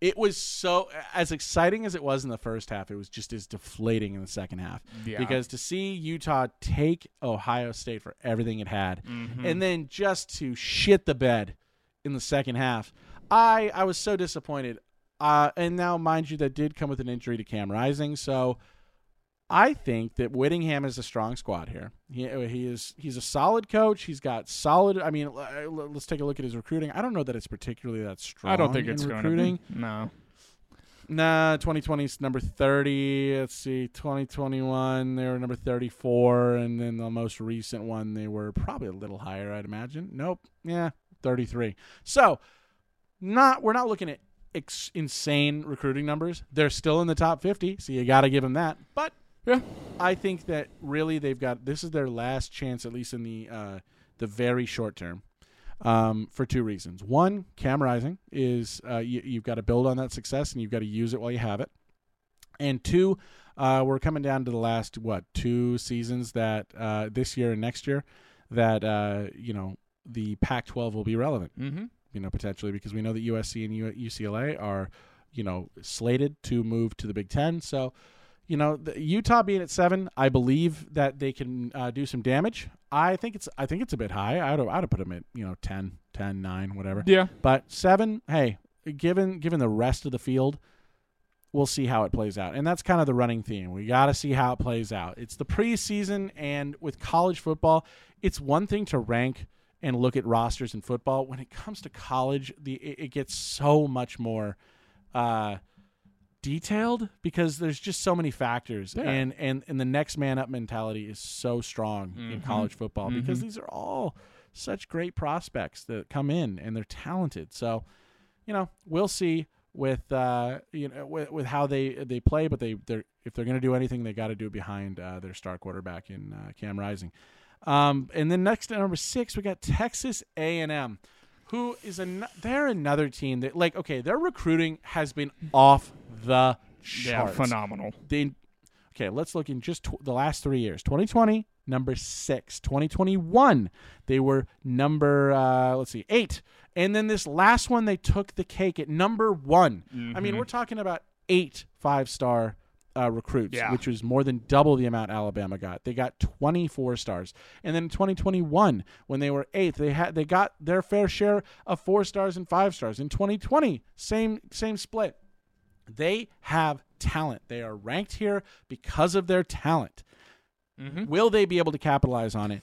It was so as exciting as it was in the first half. It was just as deflating in the second half Yeah. because to see Utah take Ohio State for everything it had, Mhm. and then just to shit the bed in the second half, I I was so disappointed. Uh, and now, mind you, that did come with an injury to Cam Rising, so I think that Whittingham is a strong squad here. He, he is he's a solid coach. He's got solid. I mean, l- let's take a look at his recruiting. I don't know that it's particularly that strong. I don't think in it's going recruiting. to be. No. Nah, 2020 is number 30. Let's see, 2021 they were number 34, and then the most recent one they were probably a little higher, I'd imagine. Nope, yeah, 33. So, not we're not looking at ex- insane recruiting numbers. They're still in the top 50, so you got to give them that. But Yeah. I think that really they've got this is their last chance, at least in the uh, the very short term, um, for two reasons. One, Cam Rising is uh, you, you've got to build on that success and you've got to use it while you have it. And two, uh, we're coming down to the last what two seasons that uh, this year and next year that uh, you know the Pac-12 will be relevant Mm-hmm. You know, potentially because we know that USC and UCLA are, you know, slated to move to the Big Ten. So, you know, the, Utah being at seven, I believe that they can uh, do some damage. I think it's I think it's a bit high. I'd I'd have put them at you know 10, 10, 9, whatever. Yeah. But seven, hey, given given the rest of the field, we'll see how it plays out. And that's kind of the running theme. We got to see how it plays out. It's the preseason, and with college football, it's one thing to rank and look at rosters in football. When it comes to college, the it, it gets so much more uh, detailed because there's just so many factors, Yeah. and and and the next man up mentality is so strong in Mhm. college football because Mhm. these are all such great prospects that come in and they're talented. So, you know, we'll see with uh, you know with, with how they they play, but they they're if they're going to do anything, they got to do it behind uh, their star quarterback in uh, Cam Rising. Um, and then next at number six, we got Texas A and M, who is an they're another team that like okay, their recruiting has been off the Yeah, phenomenal. They, okay, let's look in just tw- the last three years. 2020, number six. 2021, they were number uh, let's see, eight. And then this last one, they took the cake at number one. I mean, Mhm. we're talking about eight five star uh, recruits, Yeah. which was more than double the amount Alabama got. They got 24 stars, and then in 2021, when they were eighth, they had they got their fair share of four stars and five stars. In 2020, same same split. They have talent. They are ranked here because of their talent. Mhm. Will they be able to capitalize on it?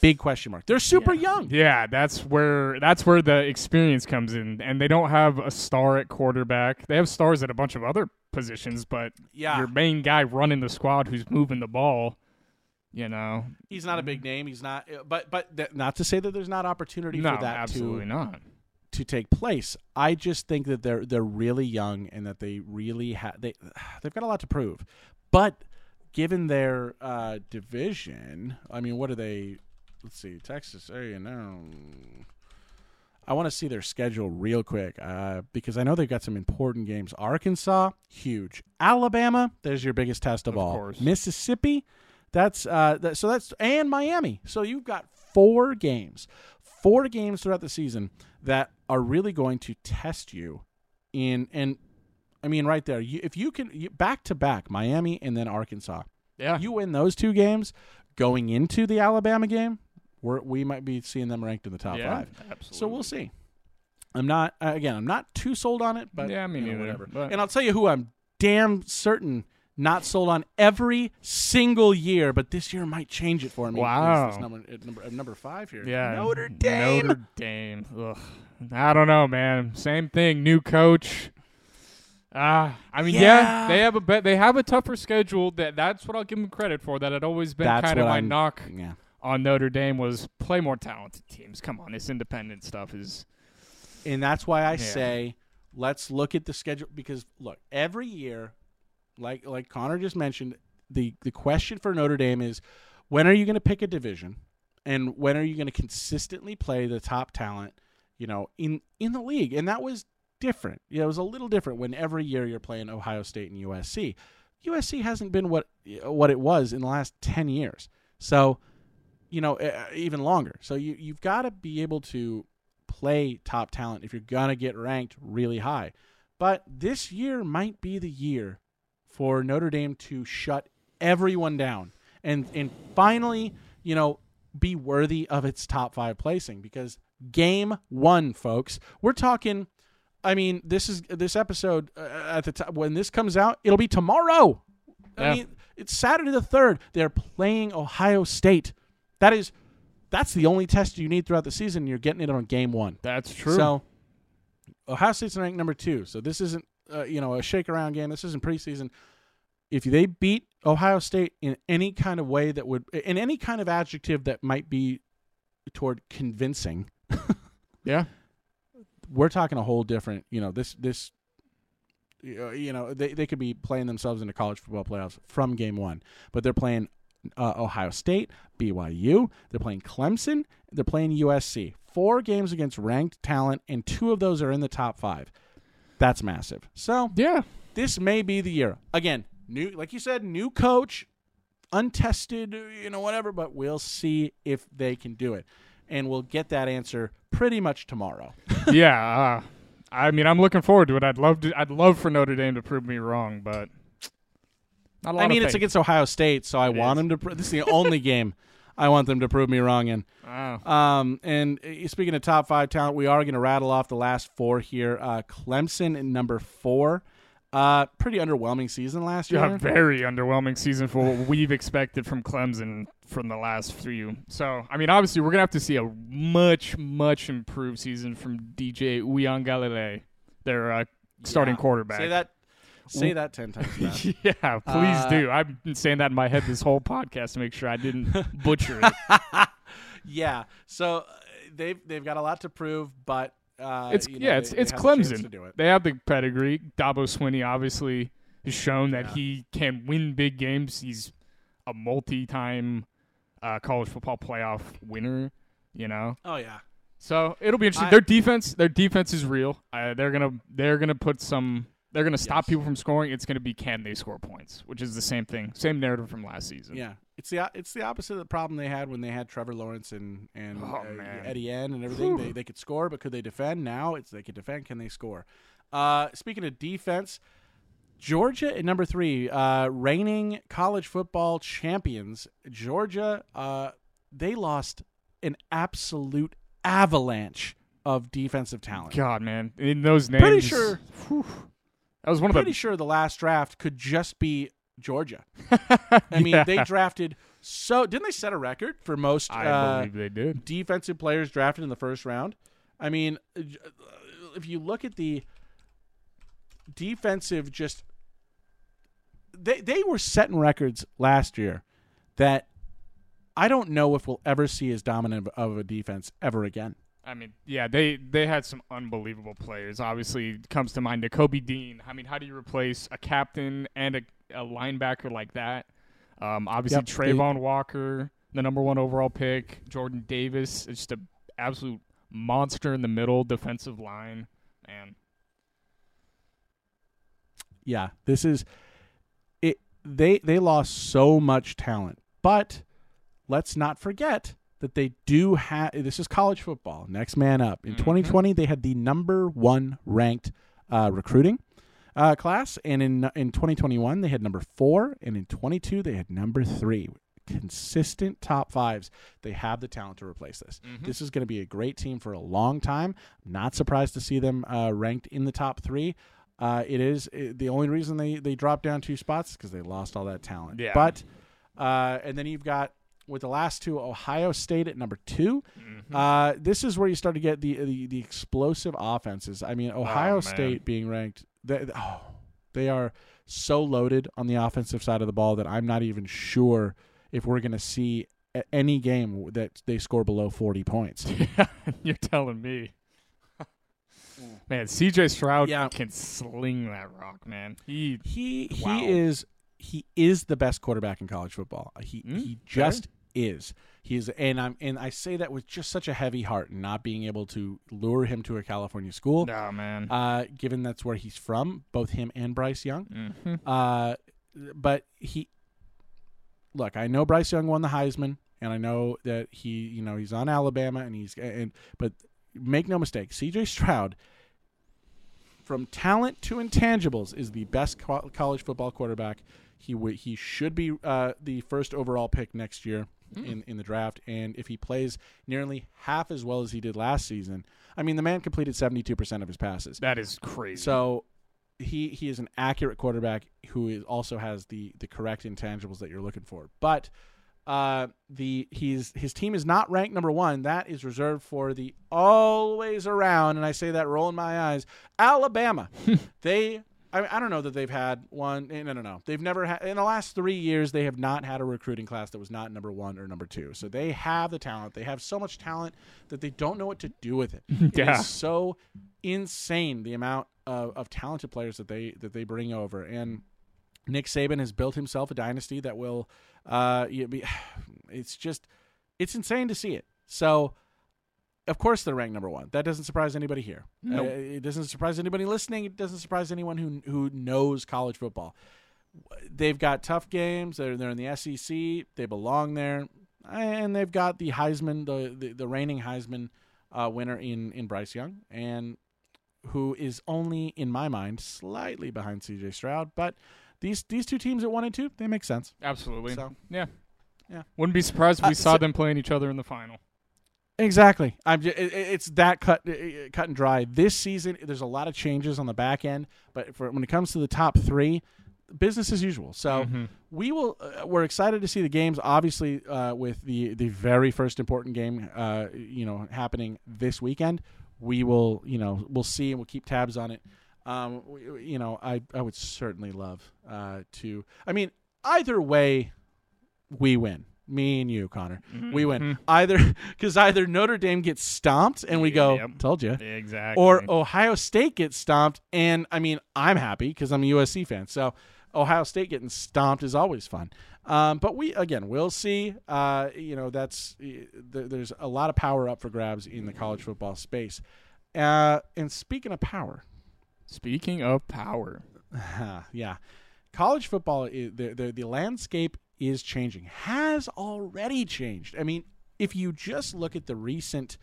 Big question mark. They're super young. Yeah, that's where that's where the experience comes in, and they don't have a star at quarterback. They have stars at a bunch of other positions, but Yeah. your main guy running the squad who's moving the ball, you know, He's not a big name. He's not, but but th- not to say that there's not opportunity no, for that absolutely to not. to take place. I just think that they're they're really young and that they really have they they've got a lot to prove. But given their uh, division, I mean, what are they? Let's see, Texas A and M. I want to see their schedule real quick uh, because I know they've got some important games. Arkansas, huge. Alabama, there's your biggest test of, Of all. course. Mississippi, that's uh, that, so that's and Miami. So you've got four games, four games throughout the season that are really going to test you in and I mean right there. You, if you can you, back to back Miami and then Arkansas, Yeah, you win those two games going into the Alabama game, we're, we might be seeing them ranked in the top yeah, five. absolutely. So we'll see. I'm not uh, again. I'm not too sold on it, but Yeah, me you know, neither, whatever. but- And I'll tell you who I'm damn certain not sold on every single year, but this year might change it for me. Wow. It's number at number, at number five here. Yeah, Notre Dame. Notre Dame. Ugh. I don't know, man. Same thing. New coach. Ah, I mean, yeah. Yeah. they have a bet. They have a tougher schedule. That that's what I'll give them credit for. That had always been That's kind of my I'm- knock Yeah. On Notre Dame was play more talented teams. Come on, this independent stuff is And that's why I Yeah. say let's look at the schedule because look, every year, like like Connor just mentioned, the the question for Notre Dame is when are you going to pick a division and when are you going to consistently play the top talent, you know, in in the league? And that was different. You know, it was a little different when every year you're playing Ohio State and USC. USC hasn't been what what it was in the last 10 years. So, you know, even longer. So you you've got to be able to play top talent if you're going to get ranked really high. But this year might be the year for Notre Dame to shut everyone down and and finally, you know, be worthy of its top 5 placing because game 1, folks. We're talking I mean, this is this episode uh, at the time when this comes out, it'll be tomorrow. Yeah. I mean, it's Saturday the 3rd. They're playing Ohio State. That is that's the only test you need throughout the season. You're getting it on game 1. that's true. So Ohio State's ranked number two. So this isn't uh, you know a shake around game. This isn't preseason. If they beat Ohio State in any kind of way that would in any kind of adjective that might be toward convincing, yeah, we're talking a whole different. You know this this. uh, You know they they could be playing themselves into college football playoffs from game one, but they're playing uh, Ohio State, BYU, they're playing Clemson, they're playing USC. Four games against ranked talent, and two of those are in the top five. That's massive. So yeah, this may be the year. Again, new, like you said, new coach, untested, you know, whatever. But we'll see if they can do it, and we'll get that answer pretty much tomorrow. yeah. Uh, I mean, I'm looking forward to it. I'd love to. I'd love for Notre Dame to prove me wrong, but not a lot I of mean, it's faith. against Ohio State, so I It want is. them to. Pr- this is the only game I want them to prove me wrong in. Wow. Um, and uh, speaking of top five talent, we are going to rattle off the last four here. Uh, Clemson in number four. Uh, pretty underwhelming season last year. Yeah, very underwhelming season for what we've expected from Clemson from the last few. So, I mean, obviously, we're gonna have to see a much, much improved season from DJ Uiagalelei, their uh, starting Yeah. quarterback. Say that. Say that ten times. yeah, please Uh, do. I've been saying that in my head this whole podcast to make sure I didn't butcher it. yeah. So uh, they've they've got a lot to prove, but uh, It's you know, yeah, it's they- they it's chance Clemson. it. They have the pedigree. Dabo Swinney obviously has shown that Yeah. he can win big games. He's a multi-time uh, college football playoff winner. You know, Oh yeah. so it'll be interesting. I- their defense, their defense is real. Uh, they're gonna they're gonna put some. They're gonna stop Yes. people from scoring. It's gonna be can they score points, which is the same thing, same narrative from last season. Yeah, it's the it's the opposite of the problem they had when they had Trevor Lawrence and and Oh, uh. Etienne and everything. They they could score, but could they defend? Now it's they could defend. Can they score? Uh, speaking of defense, Georgia at number three, uh, reigning college football champions. Georgia, uh, they lost an absolute avalanche of defensive talent. God, man, in those names, Pretty sure- whew, that was one Pretty of sure the last draft could just be Georgia. I mean, Yeah. they drafted so didn't they set a record for most? I uh, believe they did. defensive players drafted in the first round. I mean, uh, if you look at the defensive, just they they were setting records last year that I don't know if we'll ever see as dominant of a defense ever again. I mean, yeah, they they had some unbelievable players. Obviously, comes to mind Kobe Dean. I mean, how do you replace a captain and a, a linebacker like that? Um, obviously, Yep. Travon Walker, the number one overall pick. Jordan Davis, it's just an absolute monster in the middle defensive line. Man, Yeah, this is it. They they lost so much talent, but let's not forget that they do have. This is college football. Next man up. In Mhm. 2020, they had the number one ranked uh, recruiting uh, class, and in in 2021 they had number four, and in 22 they had number three. Consistent top fives. They have the talent to replace this. This is going to be a great team for a long time. Not surprised to see them uh, ranked in the top three. Uh, it is uh, the only reason they they dropped down two spots because they lost all that talent. Yeah. But uh, and then you've got with the last two, Ohio State at number 2 Mm-hmm. Uh, this is where you start to get the the, the explosive offenses. I mean, Ohio man. State being ranked, they, oh, they are so loaded on the offensive side of the ball that I'm not even sure if we're going to see any game that they score below 40 points. you're telling me. Man, CJ Stroud Yeah. can sling that rock, man. He He Wow. he is he is the best quarterback in college football. He Mm, he just is. He's and I'm and I say that with just such a heavy heart, not being able to lure him to a California school. no man. Uh, given that's where he's from, both him and Bryce Young. hmm Uh, but he look, I know Bryce Young won the Heisman, and I know that he, you know, he's on Alabama, and he's and but make no mistake, C.J. Stroud, from talent to intangibles, is the best co- college football quarterback. He w- he should be uh, the first overall pick next year in in the draft, and if he plays nearly half as well as he did last season, I mean, the man completed seventy two percent of his passes. That is crazy. So he he is an accurate quarterback who is also has the the correct intangibles that you're looking for. But uh, the he's his team is not ranked number one. That is reserved for the always around, and I say that rolling my eyes. Alabama, they. I, I don't know that they've had one. eh, No, no, no. They've never had in the last three years. They have not had a recruiting class that was not number one or number two. So they have the talent. They have so much talent that they don't know what to do with it. It Yeah. is so insane the amount of, of talented players that they that they bring over and Nick Saban has built himself a dynasty that will uh be, it's just it's insane to see it. So of course they're ranked number 1. That doesn't surprise anybody here. Nope. Uh, it doesn't surprise anybody listening. It doesn't surprise anyone who who knows college football. They've got tough games. They're they're in the SEC. They belong there. And they've got the Heisman, the the, the reigning Heisman uh, winner in in Bryce Young, and who is only in my mind slightly behind C.J. Stroud. But these these two teams at one and two, they make sense. Absolutely. So yeah. Yeah. Wouldn't be surprised if we Uh, saw so- them playing each other in the final. Exactly. I'm. Just, it, it- it's that cut cut and dry. This season, there's a lot of changes on the back end, but for when it comes to the top three, business as usual. So Mhm. we will. Uh, we're excited to see the games. Obviously, uh, with the the very first important game, uh, you know, happening this weekend, we will. You know, we'll see and we'll keep tabs on it. Um, w- w- you know, I I would certainly love uh, to. I mean, either way, we win. Me and you, Connor, we win. Either because either Notre Dame gets stomped and we go, Yep. told you, Exactly. or Ohio State gets stomped, and I mean, I'm happy because I'm a USC fan. So Ohio State getting stomped is always fun. Um, but we again, we'll see. Uh, you know, that's th- there's a lot of power up for grabs in the college football space. Uh, and speaking of power, Speaking of power, yeah, college football, is, the, the the landscape is changing. Has already changed. I mean, if you just look at the recent,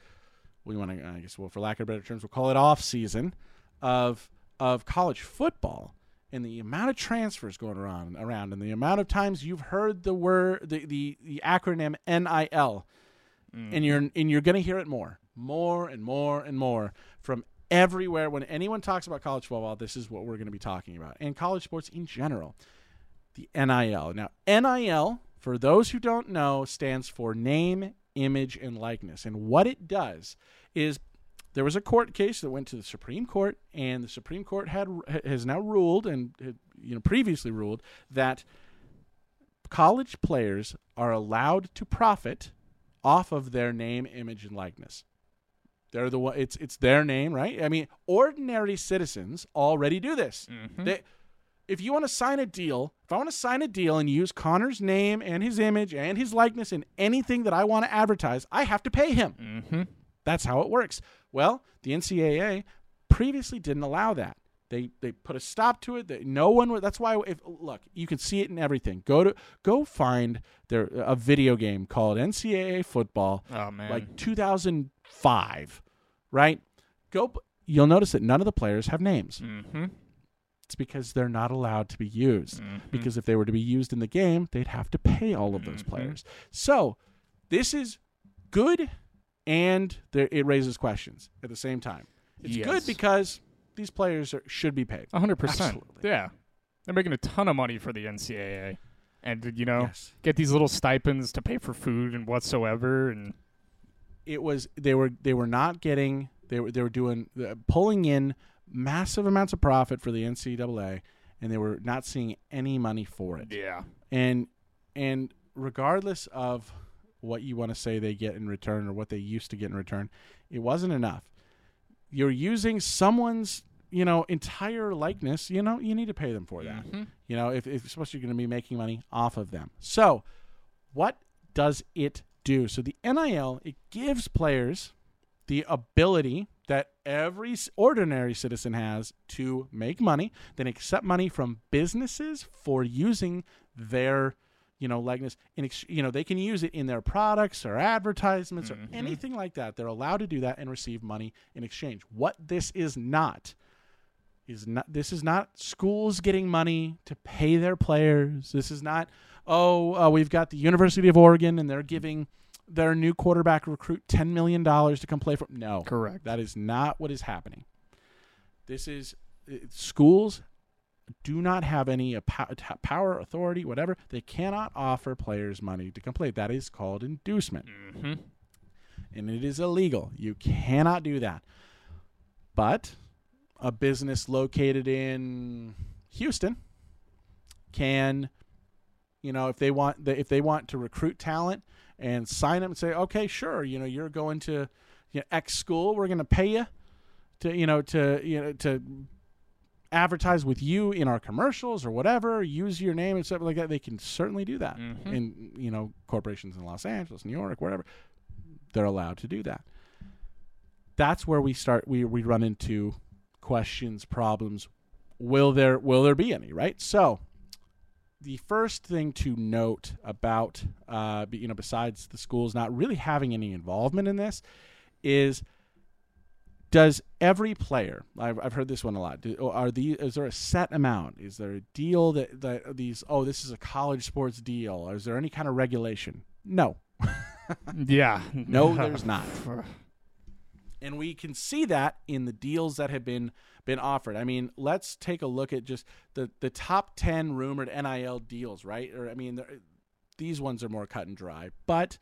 we want to, I guess, well, for lack of better terms, we'll call it off season of of college football, and the amount of transfers going around around, and the amount of times you've heard the word the the, the acronym NIL, and mm-hmm. you're and you're going to hear it more, more and more and more from everywhere. When anyone talks about college football, this is what we're going to be talking about, and college sports in general. The NIL. Now, NIL, for those who don't know, stands for name, image, and likeness. And what it does is there was a court case that went to the Supreme Court, and the Supreme Court had has now ruled, and you know previously ruled that college players are allowed to profit off of their name, image, and likeness. They're the one. It's it's their name, right? I mean, ordinary citizens already do this. Mm-hmm. They, if you want to sign a deal, if I want to sign a deal and use Connor's name and his image and his likeness in anything that I want to advertise, I have to pay him. mm-hmm. That's how it works. Well, the NCAA previously didn't allow that. They they put a stop to it. That no one would. That's why if look, you can see it in everything. Go to go find there a video game called NCAA football, oh man, like 2005, right? Go. You'll notice that none of the players have names. mm-hmm. It's because they're not allowed to be used. Mhm. Because if they were to be used in the game, they'd have to pay all of those Mhm. players. So this is good, and there, it raises questions at the same time. It's good because these players are, should be paid. A hundred percent. Absolutely. Yeah, they're making a ton of money for the NCAA, and you know, Yes. get these little stipends to pay for food and whatsoever. And It was they were they were not getting they were they were doing uh, pulling in massive amounts of profit for the NCAA, and they were not seeing any money for it. yeah, and and regardless of what you want to say they get in return or what they used to get in return it wasn't enough. You're using someone's you know entire likeness you know you need to pay them for that. Mhm. you know if, if especially you're going to be making money off of them. So what does it do? So the nil it gives players the ability that every ordinary citizen has to make money, then accept money from businesses for using their, you know, likeness. In ex- you know, they can use it in their products or advertisements or Mhm. anything like that. They're allowed to do that and receive money in exchange. What this is not is not this is not schools getting money to pay their players. This is not oh uh, we've got the University of Oregon and they're giving their new quarterback recruit ten million dollars to come play for. No, correct. that is not what is happening. This is uh, schools do not have any uh, power, authority, whatever. They cannot offer players money to come play. That is called inducement hmm and it is illegal. You cannot do that. But a business located in Houston can, you know, if they want if they want to recruit talent and sign them and say, okay, sure, you know, you're going to you know, X school, we're going to pay you to, you know, to you know to advertise with you in our commercials or whatever, use your name and stuff like that. They can certainly do that. Mhm. And you know, corporations in Los Angeles, New York, wherever, they're allowed to do that. That's where we start. We we run into questions, problems. Will there will there be any? Right. So, the first thing to note about, uh, you know, besides the schools not really having any involvement in this, is does every player I've, I've heard this one a lot do, are the is there a set amount? Is there a deal that, that these oh this is a college sports deal? Or is there any kind of regulation? No. Yeah. no there's not. And we can see that in the deals that have been been offered. I mean, let's take a look at just the the top 10 rumored NIL deals, right? Or I mean, these ones are more cut and dry, but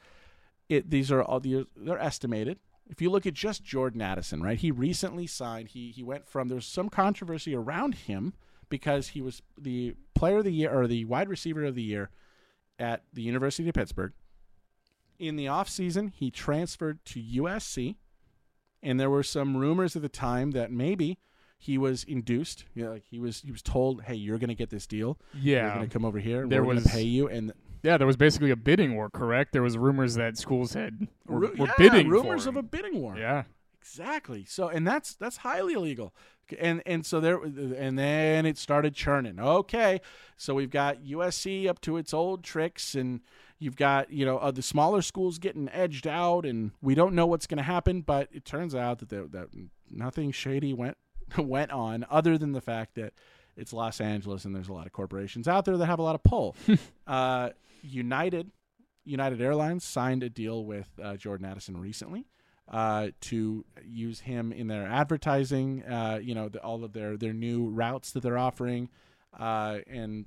it these are all these they're estimated if you look at just Jordan Addison, right? He recently signed. He he went from there's some controversy around him because he was the player of the year or the wide receiver of the year at the University of Pittsburgh. In the offseason, he transferred to USC, and there were some rumors at the time that maybe he was induced. You know, like he was he was told, "Hey, you're going to get this deal. Yeah, you're going to come over here. There We're going was- to pay you." And Yeah, there was basically a bidding war, correct? There was rumors that schools had were, were yeah, bidding rumors of a bidding war. Yeah. Exactly. So, and that's that's highly illegal. And and so there, and then it started churning. Okay, so we've got USC up to its old tricks, and you've got you know uh, the smaller schools getting edged out, and we don't know what's going to happen. But it turns out that there, that nothing shady went went on, other than the fact that it's Los Angeles, and there's a lot of corporations out there that have a lot of pull. uh, United United Airlines signed a deal with uh, Jordan Addison recently uh, to use him in their advertising. Uh, you know, the, all of their their new routes that they're offering, uh, and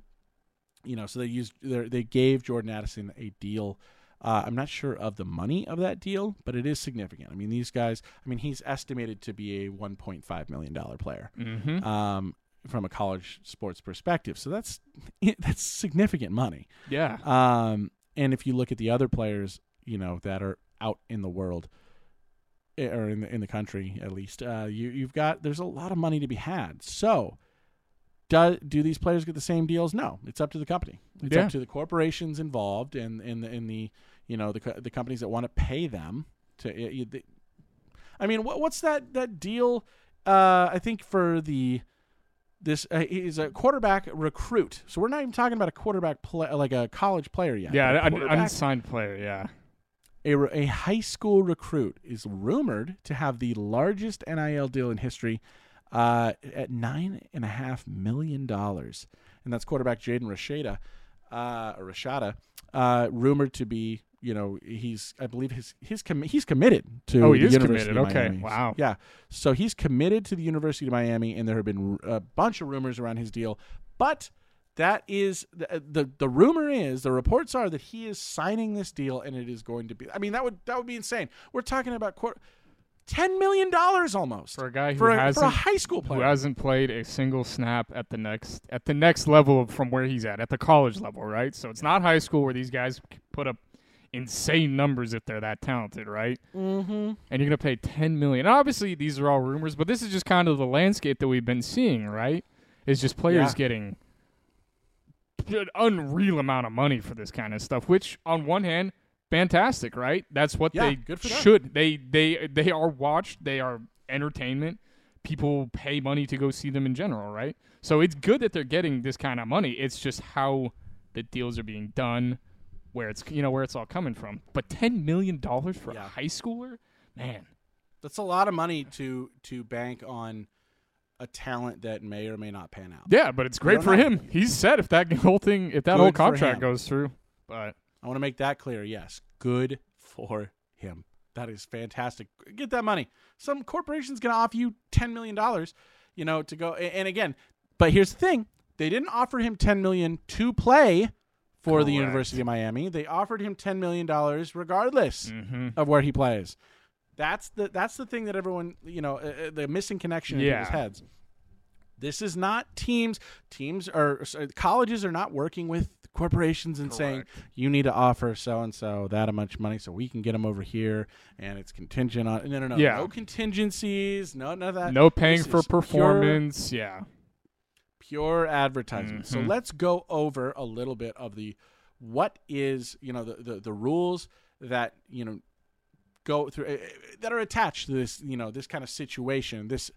you know, so they used they they gave Jordan Addison a deal. Uh, I'm not sure of the money of that deal, but it is significant. I mean, these guys. I mean, he's estimated to be a 1.5 million dollar player Mm-hmm. um, from a college sports perspective. So that's that's significant money. yeah. Um, and if you look at the other players, you know that are out in the world, eh, or in the in the country at least, uh, you you've got there's a lot of money to be had. So, do do these players get the same deals? No, it's up to the company. It's Yeah. up to the corporations involved and in the in the you know the the companies that want to pay them to. the- I mean, what, what's that that deal? Uh, I think for the this uh, he's a quarterback recruit. So we're not even talking about a quarterback play, like a college player yet. yeah, an unsigned player. Yeah. a, a high school recruit is rumored to have the largest NIL deal in history uh, at nine and a half million dollars, and that's quarterback Jaden Rashada, uh, or Rashada, uh, rumored to be. You know, he's I believe his his commi- he's committed to Oh, he is University committed. Okay. Miami. Wow. Yeah, so he's committed to the University of Miami, and there have been a bunch of rumors around his deal, but that is the, the the rumor is the reports are that he is signing this deal and it is going to be I mean that would that would be insane. We're talking about quar- 10 million dollars almost For a guy who for a, for a hasn't high school player who hasn't played a single snap at the next at the next level from where he's at at the college level, right? So it's not high school where these guys put up insane numbers if they're that talented, right? mm-hmm. And you're gonna pay ten million. Obviously, these are all rumors, but this is just kind of the landscape that we've been seeing, right? Is just players Yeah. getting an unreal amount of money for this kind of stuff. Which, on one hand, fantastic, right? That's what Yeah, they good for them. should. They they they are watched. They are entertainment. People pay money to go see them in general, right? So it's good that they're getting this kind of money. It's just how the deals are being done, where it's you know where it's all coming from. But ten million dollars for Yeah. a high schooler, man. That's a lot of money to to bank on a talent that may or may not pan out. Yeah, but it's great for know. him. He's set if that whole thing, if that Good whole contract goes through. But I want to make that clear. Yes, good for him. That is fantastic. Get that money. Some corporation's going to offer you ten million dollars, you know, to go. And again, but here's the thing: they didn't offer him 10 million to play for the University of Miami. They offered him ten million dollars regardless mm-hmm. of where he plays. That's the that's the thing that everyone you know uh, uh, the missing connection in Yeah. people's heads. This is not teams. Teams are sorry, colleges are not working with corporations and saying you need to offer so and so that much money so we can get them over here and it's contingent on no no no Yeah. no contingencies no none of that no paying This for is pure- performance. yeah, pure advertisement. So Mhm. let's go over a little bit of the what is you know the the, the rules that you know go through uh, that are attached to this you know this kind of situation this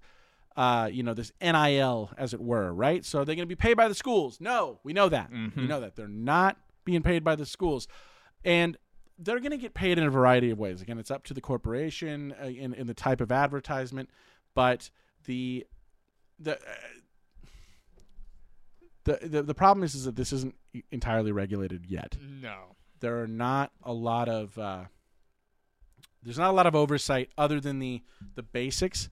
uh you know this NIL as it were right? So they're going to be paid by the schools. No we know that. We Mhm. know that. They're not being paid by the schools. And they're going to get paid in a variety of ways. Again it's up to the corporation uh, in in the type of advertisement but the the uh, the, the the problem is is that this isn't entirely regulated yet. no, There are not a lot of uh, there's not a lot of oversight other than the the basics,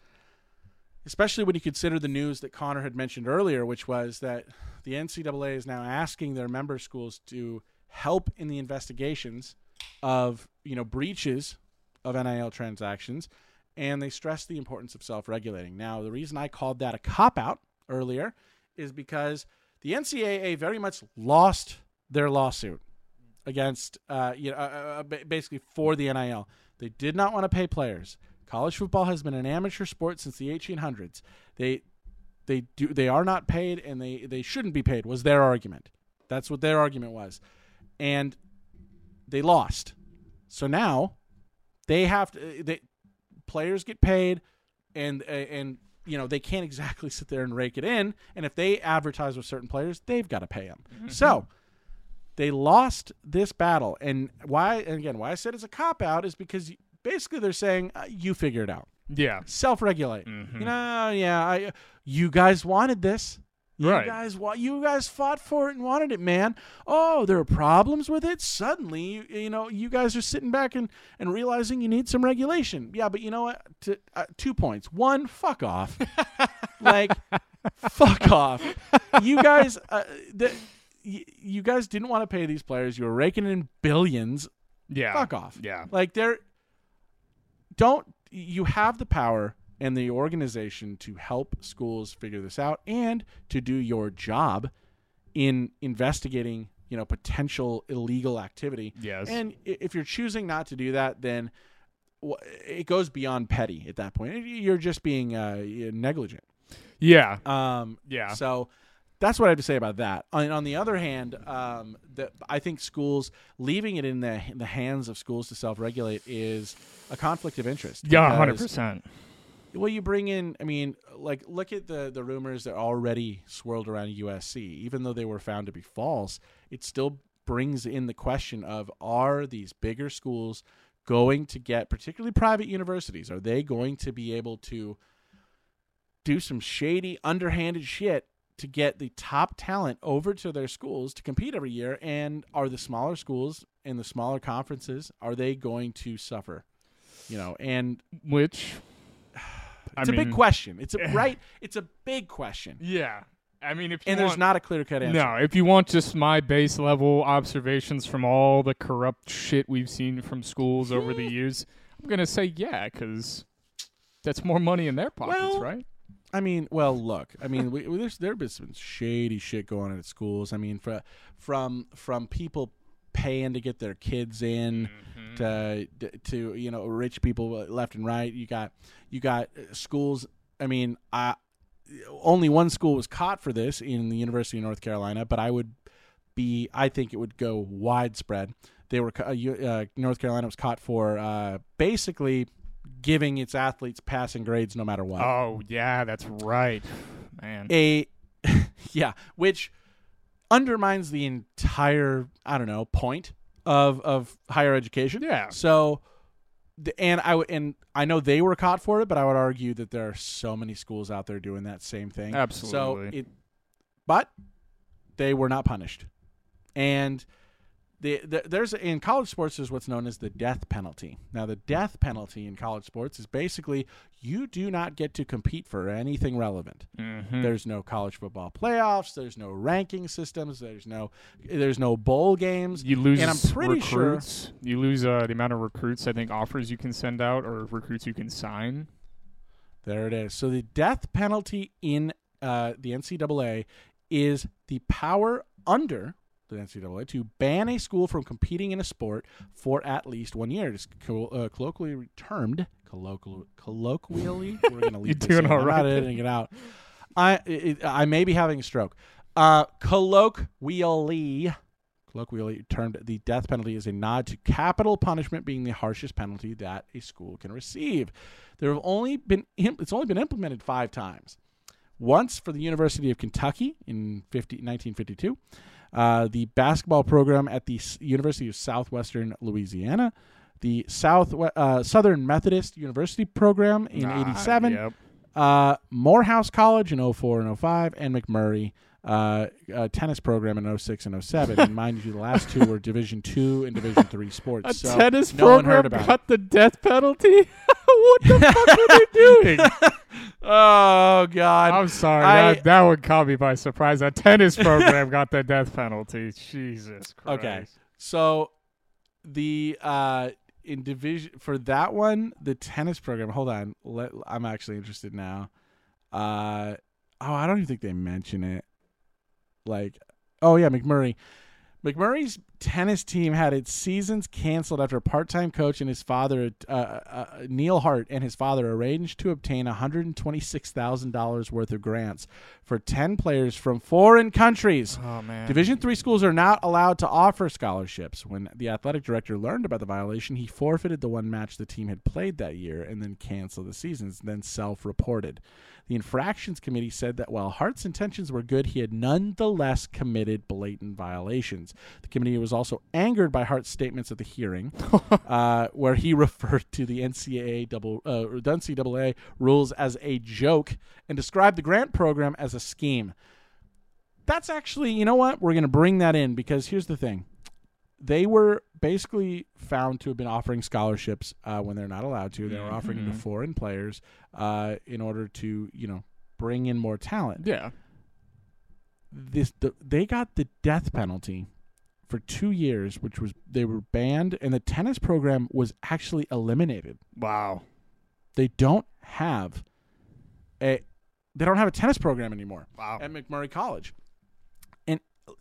especially when you consider the news that Connor had mentioned earlier, which was that the NCAA is now asking their member schools to help in the investigations of you know breaches of NIL transactions, and they stress the importance of self-regulating. Now, the reason I called that a cop out earlier is because the NCAA very much lost their lawsuit against, uh, you know, uh, uh, basically for the NIL. They did not want to pay players. College football has been an amateur sport since the 1800s. They they do they are not paid and they they shouldn't be paid was their argument. That's what their argument was. And they lost. So now they have to they players get paid and and you know they can't exactly sit there and rake it in and if they advertise with certain players they've got to pay them mm-hmm. so they lost this battle and why and again why i said it's a cop out is because basically they're saying uh, you figure it out. Yeah. self-regulate. Mhm. you know yeah i you guys wanted this. You Right. guys wa- you guys fought for it and wanted it man. Oh there are problems with it. Suddenly you, you know you guys are sitting back and, and realizing you need some regulation. Yeah but you know what? To, uh, two points. One fuck off. Like fuck off. You guys uh, the, y- you guys didn't want to pay these players. You were raking in billions. Yeah. fuck off. Yeah. like they're don't you have the power and the organization to help schools figure this out and to do your job in investigating, you know, potential illegal activity. Yes. And if you're choosing not to do that, then it goes beyond petty at that point. You're just being uh, negligent. yeah. Um, Yeah. so that's what I have to say about that. On, on the other hand, um, the, I think schools leaving it in the in the hands of schools to self regulate is a conflict of interest. Yeah. hundred percent. Well, you bring in. I mean, like look at the the rumors that already swirled around USC. Even though they were found to be false, it still brings in the question of are these bigger schools going to get, particularly private universities, are they going to be able to do some shady, underhanded shit to get the top talent over to their schools to compete every year? And are the smaller schools and the smaller conferences are they going to suffer? You know, and Which. I it's a big question. It's a right. It's a big question, Yeah. I mean, if you and there's want, not a clear cut answer. No, if you want just my base level observations from all the corrupt shit we've seen from schools over the years, I'm gonna say yeah, because that's more money in their pockets, Well, right? I mean, well, look. I mean, we, there's there been some shady shit going on at schools. I mean, fr- from from people paying to get their kids in to to you know rich people left and right. You got you got uh, schools. I mean, I only one school was caught for this in the University of North Carolina, but I would be. I think it would go widespread. They were uh, uh, North Carolina was caught for uh, basically giving its athletes passing grades no matter what. Oh yeah, that's right, man. a yeah, which undermines the entire I don't know point of of higher education. Yeah. So, and I would and I know they were caught for it, but I would argue that there are so many schools out there doing that same thing. Absolutely. So it, but they were not punished, and. The, the, there's in college sports there's what's known as the death penalty. Now the death penalty in college sports is basically you do not get to compete for anything relevant. Mhm. There's no college football playoffs. There's no ranking systems. There's no there's no bowl games. You lose and I'm pretty sure- You lose uh, the amount of recruits I think offers you can send out or recruits you can sign. There it is. So the death penalty in uh, the NCAA is the power under the NCAA to ban a school from competing in a sport for at least one year. It's co- uh, colloquially termed colloquial, colloquially. We're gonna leave You're doing in. all I'm right. not editing it out. I it, I may be having a stroke. Uh, colloquially. Colloquially termed, the death penalty is a nod to capital punishment being the harshest penalty that a school can receive. There have only been it's only been implemented five times. Once for the University of Kentucky in 50, 1952, uh, the basketball program at the S- University of Southwestern Louisiana, the South uh, Southern Methodist University program in Ah, '87, Yep. uh, Morehouse College in 04 and 05, and McMurry uh, tennis program in 06 and 07. and mind you, the last two were Division two and Division three sports. A so tennis no one program heard about it. got the death penalty. what the fuck were they doing? Oh God! I'm sorry. I- that, that would caught me by surprise. A tennis program got the death penalty. Jesus Christ. Okay. So the uh in division for that one, the tennis program. Hold on, let, I'm actually interested now. Uh, oh, I don't even think they mention it. Like, oh yeah, McMurry. McMurry's tennis team had its seasons canceled after a part-time coach and his father, uh, uh, Neil Hart, and his father arranged to obtain $126,000 worth of grants for 10 players from foreign countries. Oh man. Division three schools are not allowed to offer scholarships. When the athletic director learned about the violation, he forfeited the one match the team had played that year and then canceled the seasons, then self-reported. The infractions committee said that while Hart's intentions were good, he had nonetheless committed blatant violations. The committee was also angered by Hart's statements at the hearing, uh, where he referred to the NCAA double uh, the NCAA rules as a joke and described the grant program as a scheme. That's actually, you know what? We're going to bring that in because here's the thing. They were basically found to have been offering scholarships uh, when they're not allowed to. They were offering them to foreign players uh, in order to, you know, bring in more talent. Yeah. This the, they got the death penalty for two years, which was they were banned, and the tennis program was actually eliminated. Wow. They don't have a they don't have a tennis program anymore Wow. at McMurry College.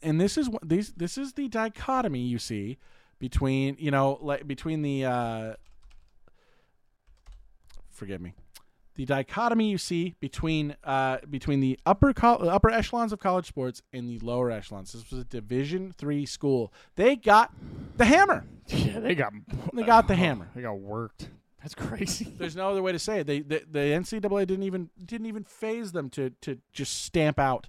And this is what these this is the dichotomy you see between, you know, like between the uh forgive me. The dichotomy you see between uh between the upper col- upper echelons of college sports and the lower echelons. This was a Division 3 school. They got the hammer. Yeah, they got They got the hammer. They got worked. That's crazy. There's no other way to say it. They the, the NCAA didn't even didn't even faze them to to just stamp out,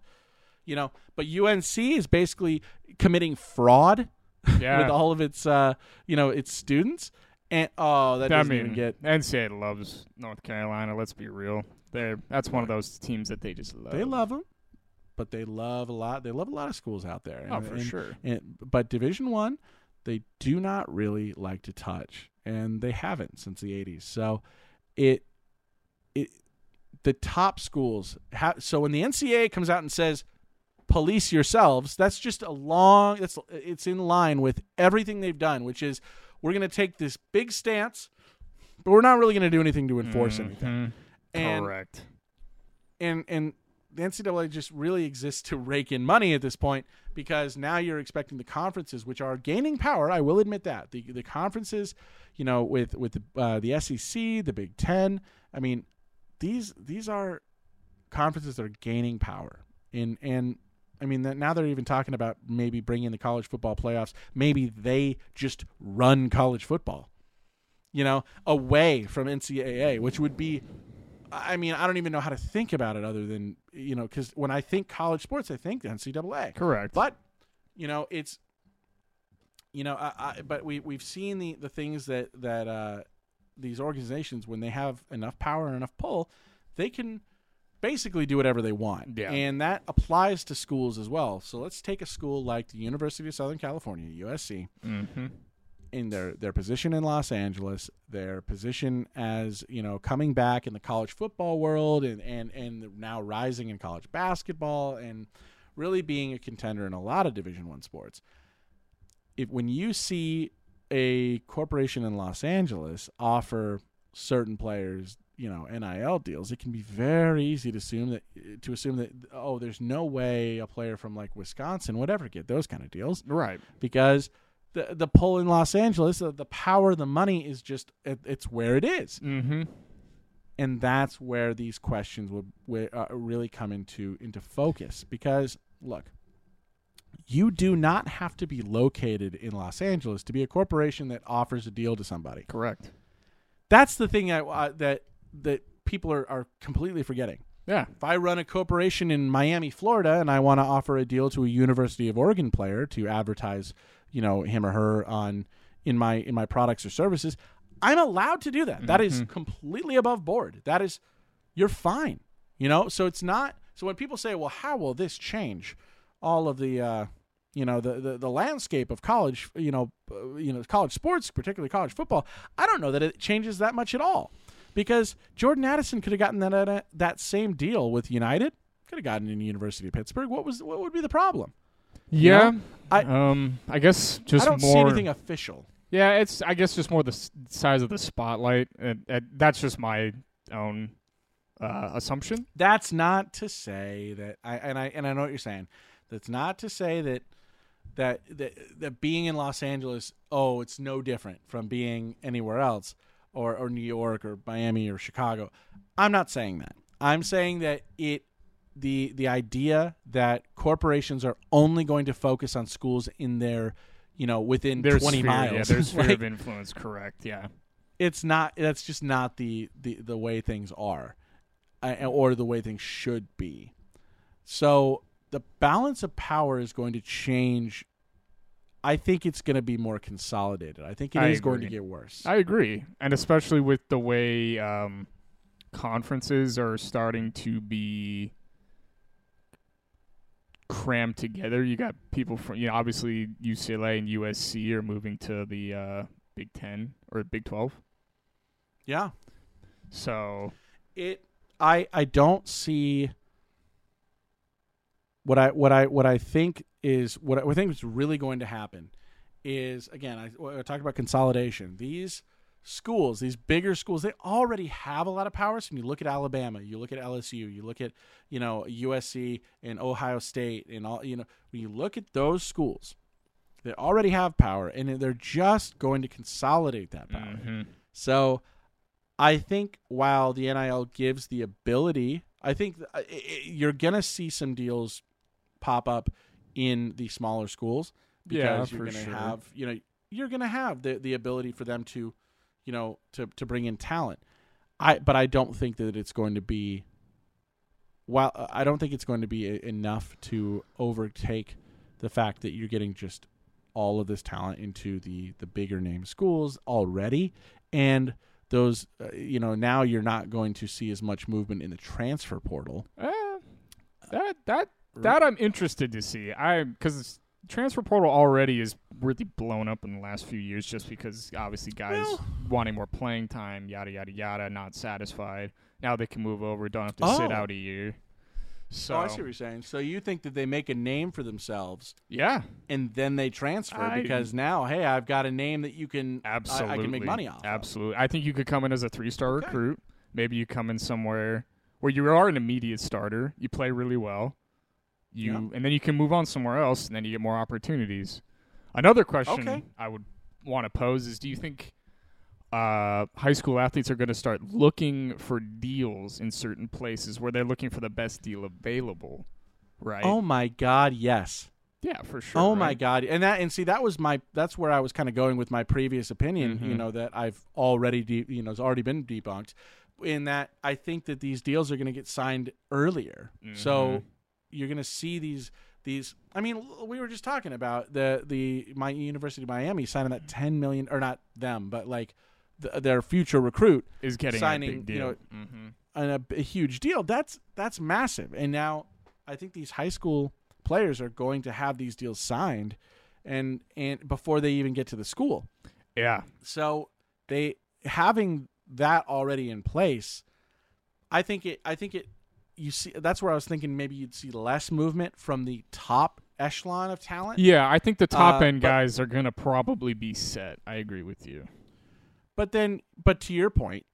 you know. But UNC is basically committing fraud Yeah. with all of its uh you know its students, and oh that I doesn't mean, even get. NCAA loves North Carolina. Let's be real. They that's one of those teams that they just love. They love them, but they love a lot. They love a lot of schools out there. Oh, And- for and- sure. and- but Division One, they do not really like to touch, and they haven't since the '80s. So, it it the top schools. Ha- so when the NCAA comes out and says, "Police yourselves," that's just a long. That's it's in line with everything they've done, which is we're going to take this big stance, but we're not really going to do anything to enforce anything. Mhm. And Correct. and and the NCAA just really exists to rake in money at this point because now you're expecting the conferences, which are gaining power. I will admit that the the conferences, you know, with with the, uh, the SEC, the Big Ten. I mean, these these are conferences that are gaining power. In and I mean that now they're even talking about maybe bringing the college football playoffs. Maybe they just run college football, you know, away from NCAA, which would be I mean, I don't even know how to think about it other than you know, because when I think college sports, I think NCAA. Correct. But you know, it's you know, I, I, but we we've seen the the things that that uh, these organizations when they have enough power and enough pull, they can basically do whatever they want. Yeah. And that applies to schools as well. So let's take a school like the University of Southern California, USC mm-hmm. in their their position in Los Angeles, their position as you know coming back in the college football world, and and and now rising in college basketball, and really being a contender in a lot of Division One sports. If when you see a corporation in Los Angeles offer certain players, you know, NIL deals, it can be very easy to assume that to assume that oh, there's no way a player from like Wisconsin would ever get those kind of deals Right. because the the pull in Los Angeles, the, the power, the money is just it, it's where it is, Mm-hmm. and that's where these questions would, uh, really come into into focus. Because look, you do not have to be located in Los Angeles to be a corporation that offers a deal to somebody. Correct. That's the thing I, uh, that that people are, are completely forgetting. Yeah. If I run a corporation in Miami, Florida, and I want to offer a deal to a University of Oregon player to advertise, you know, him or her on in my in my products or services, I'm allowed to do that. That is completely above board. That is you're fine. You know, so it's not so when people say, "Well, how will this change all of the uh you know the, the the landscape of college you know uh, you know college sports particularly college football i don't know that it changes that much at all because jordan addison could have gotten that uh, that same deal with united could have gotten in the university of pittsburgh what was what would be the problem Yeah. I- um. I guess just i don't more. see anything official Yeah, it's I guess just more the s- size of the spotlight. And, and that's just my own uh, assumption. That's not to say that I and I and I know what you're saying. That's not to say that that that, that being in Los Angeles, oh, it's no different from being anywhere else or or New York or Miami or Chicago. I'm not saying that. I'm saying that it the the idea that corporations are only going to focus on schools in their you know within Their 20 sphere, miles Yeah, their sphere like, of influence. Correct. Yeah. it's not that's just not the the, the way things are uh, or the way things should be so the balance of power is going to change i think it's going to be more consolidated. I think it is I going to get worse. I agree, and especially with the way um, conferences are starting to be crammed together. You got people from, you know, obviously UCLA and USC are moving to the uh, Big Ten or Big Twelve. yeah. So it i i don't see what i what i what i think is what i, think is really going to happen is again I, I talked about consolidation. These schools these bigger schools they already have a lot of power. So when you look at alabama you look at lsu you look at you know usc and ohio state and all you know when you look at those schools they already have power and they're just going to consolidate that power. Mhm. so I think while the NIL gives the ability, I think i- you're going to see some deals pop up in the smaller schools because Yeah, you're going to sure. have, you know, you're going to have the the ability for them to, you know, to to bring in talent. I but I don't think that it's going to be Well, I don't think it's going to be enough to overtake the fact that you're getting just all of this talent into the the bigger name schools already and those uh, you know now you're not going to see as much movement in the transfer portal Eh, that that that I'm interested to see. I because transfer portal already is really blown up in the last few years, just because obviously guys Well- wanting more playing time, yada yada yada, not satisfied. Now they can move over, don't have to sit Oh. out a year. So oh i see what you're saying so you think that they make a name for themselves yeah, and then they transfer I- because now hey i've got a name that you can absolutely, I, can make money off of. Absolutely, I think you could come in as a three-star Okay. recruit. Maybe you come in somewhere where you are an immediate starter, you play really well, you Yeah. and then you can move on somewhere else, and then you get more opportunities. Another question Okay. I would want to pose is: Do you think uh, high school athletes are going to start looking for deals in certain places where they're looking for the best deal available? Right? oh my god yes yeah, for sure. oh my god and that and see that was my that's where i was kind of going with my previous opinion you Mhm. know that i've already de- you know has already been debunked in that i think that these deals are going to get signed earlier so Mhm. You're going to see these these i mean we were just talking about the the my university of miami signing that 10 million or not them but like the, their future recruit Is getting signing, a big you know, mm-hmm. and a, a huge deal that's that's massive and now i think these high school players are going to have these deals signed and and before they even get to the school Yeah. so they having that already in place i think it i think it you see that's where i was thinking maybe you'd see less movement from the top echelon of talent Yeah, I think the top Uh, end but- guys are gonna probably be set. I agree with you. But then, but to your point,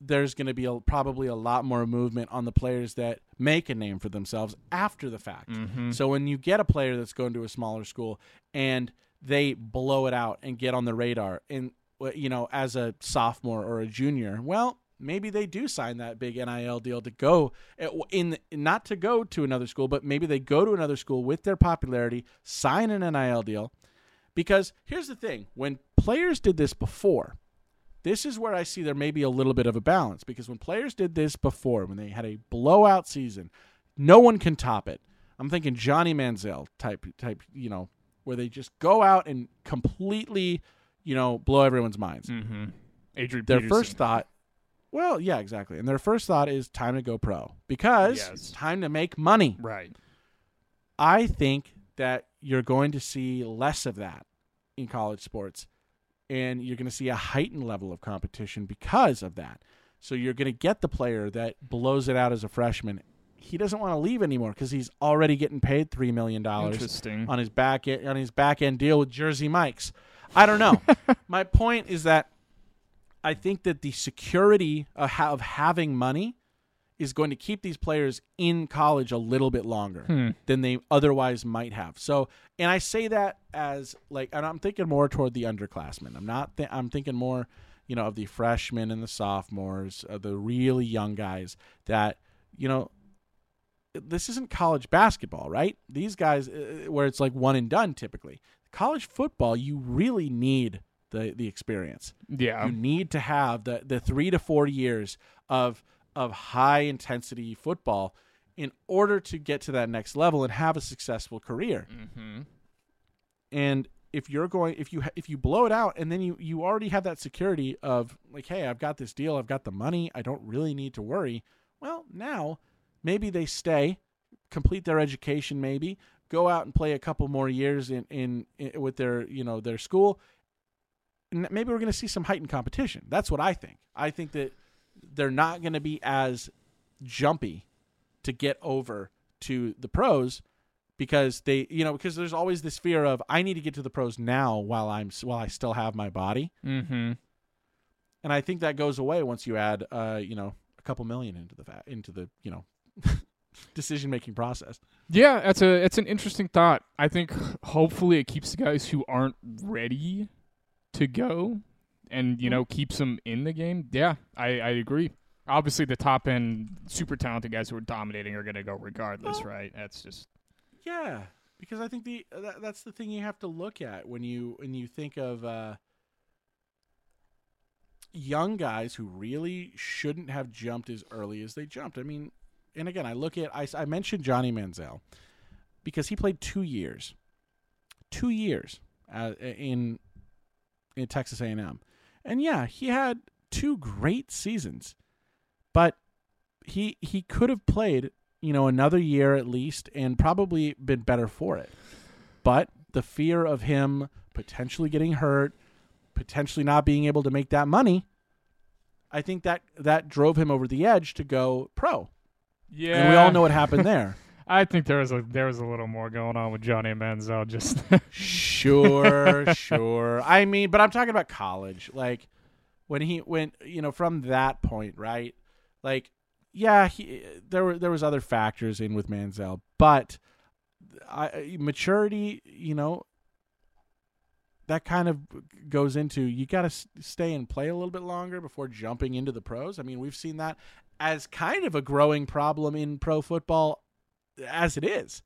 there's going to be a, probably a lot more movement on the players that make a name for themselves after the fact. Mm-hmm. So when you get a player that's going to a smaller school and they blow it out and get on the radar, and you know, as a sophomore or a junior, well, maybe they do sign that big NIL deal to go uh, in not to go to another school, but maybe they go to another school with their popularity, sign an NIL deal. Because here's the thing: when players did this before, this is where I see there may be a little bit of a balance because when players did this before, when they had a blowout season, no one can top it. I'm thinking Johnny Manziel type type, you know, where they just go out and completely, you know, blow everyone's minds. Mm-hmm. Adrian Their Peterson. first thought, well, yeah, exactly. And their first thought is time to go pro because Yes. it's time to make money. Right. I think that you're going to see less of that in college sports, and you're going to see a heightened level of competition because of that. So you're going to get the player that blows it out as a freshman. He doesn't want to leave anymore because he's already getting paid three million dollars on his back on his back end deal with Jersey Mike's. I don't know. My point is that I think that the security of, ha- of having money is going to keep these players in college a little bit longer Hmm. than they otherwise might have. So, and I say that as like, and I'm thinking more toward the underclassmen. I'm not. Th- I'm thinking more, you know, of the freshmen and the sophomores, of the really young guys that, you know, this isn't college basketball, right? These guys, uh, where it's like one and done typically. College football, you really need the the experience. Yeah. You need to have the the three to four years of of high intensity football in order to get to that next level and have a successful career. Mm-hmm. And if you're going, if you if you blow it out, and then you you already have that security of like, hey, I've got this deal, I've got the money, I don't really need to worry. Well, now maybe they stay, complete their education, maybe go out and play a couple more years in in, in with their you know their school. Maybe we're going to see some heightened competition. That's what I think. I think that they're not going to be as jumpy to get over to the pros because they you know because there's always this fear of I need to get to the pros now while I'm while I still have my body Mm-hmm. and I think that goes away once you add uh you know a couple million into the fa- into the you know decision making process Yeah, that's a it's an interesting thought. I think hopefully it keeps the guys who aren't ready to go, and you know keeps them in the game. Yeah, I I agree. Obviously, the top end, super talented guys who are dominating are going to go regardless, Well- right? That's just yeah because I think the that, that's the thing you have to look at when you when you think of uh young guys who really shouldn't have jumped as early as they jumped. I mean, and again, I look at I, I mentioned Johnny Manziel because he played two years, two years uh, in in Texas A&M, and yeah, he had two great seasons, but he he could have played you know another year at least and probably been better for it, but the fear of him potentially getting hurt, potentially not being able to make that money. I think that that drove him over the edge to go pro. yeah. And we all know what happened there. I think there was a there was a little more going on with Johnny Manziel. Just Sure, sure. I mean, but I'm talking about college. Like when he went, you know, from that point, right? Like, yeah, he there were there was other factors in with Manziel, but I, maturity, you know, that kind of goes into you got to s- stay and play a little bit longer before jumping into the pros. I mean, we've seen that as kind of a growing problem in pro football as it is.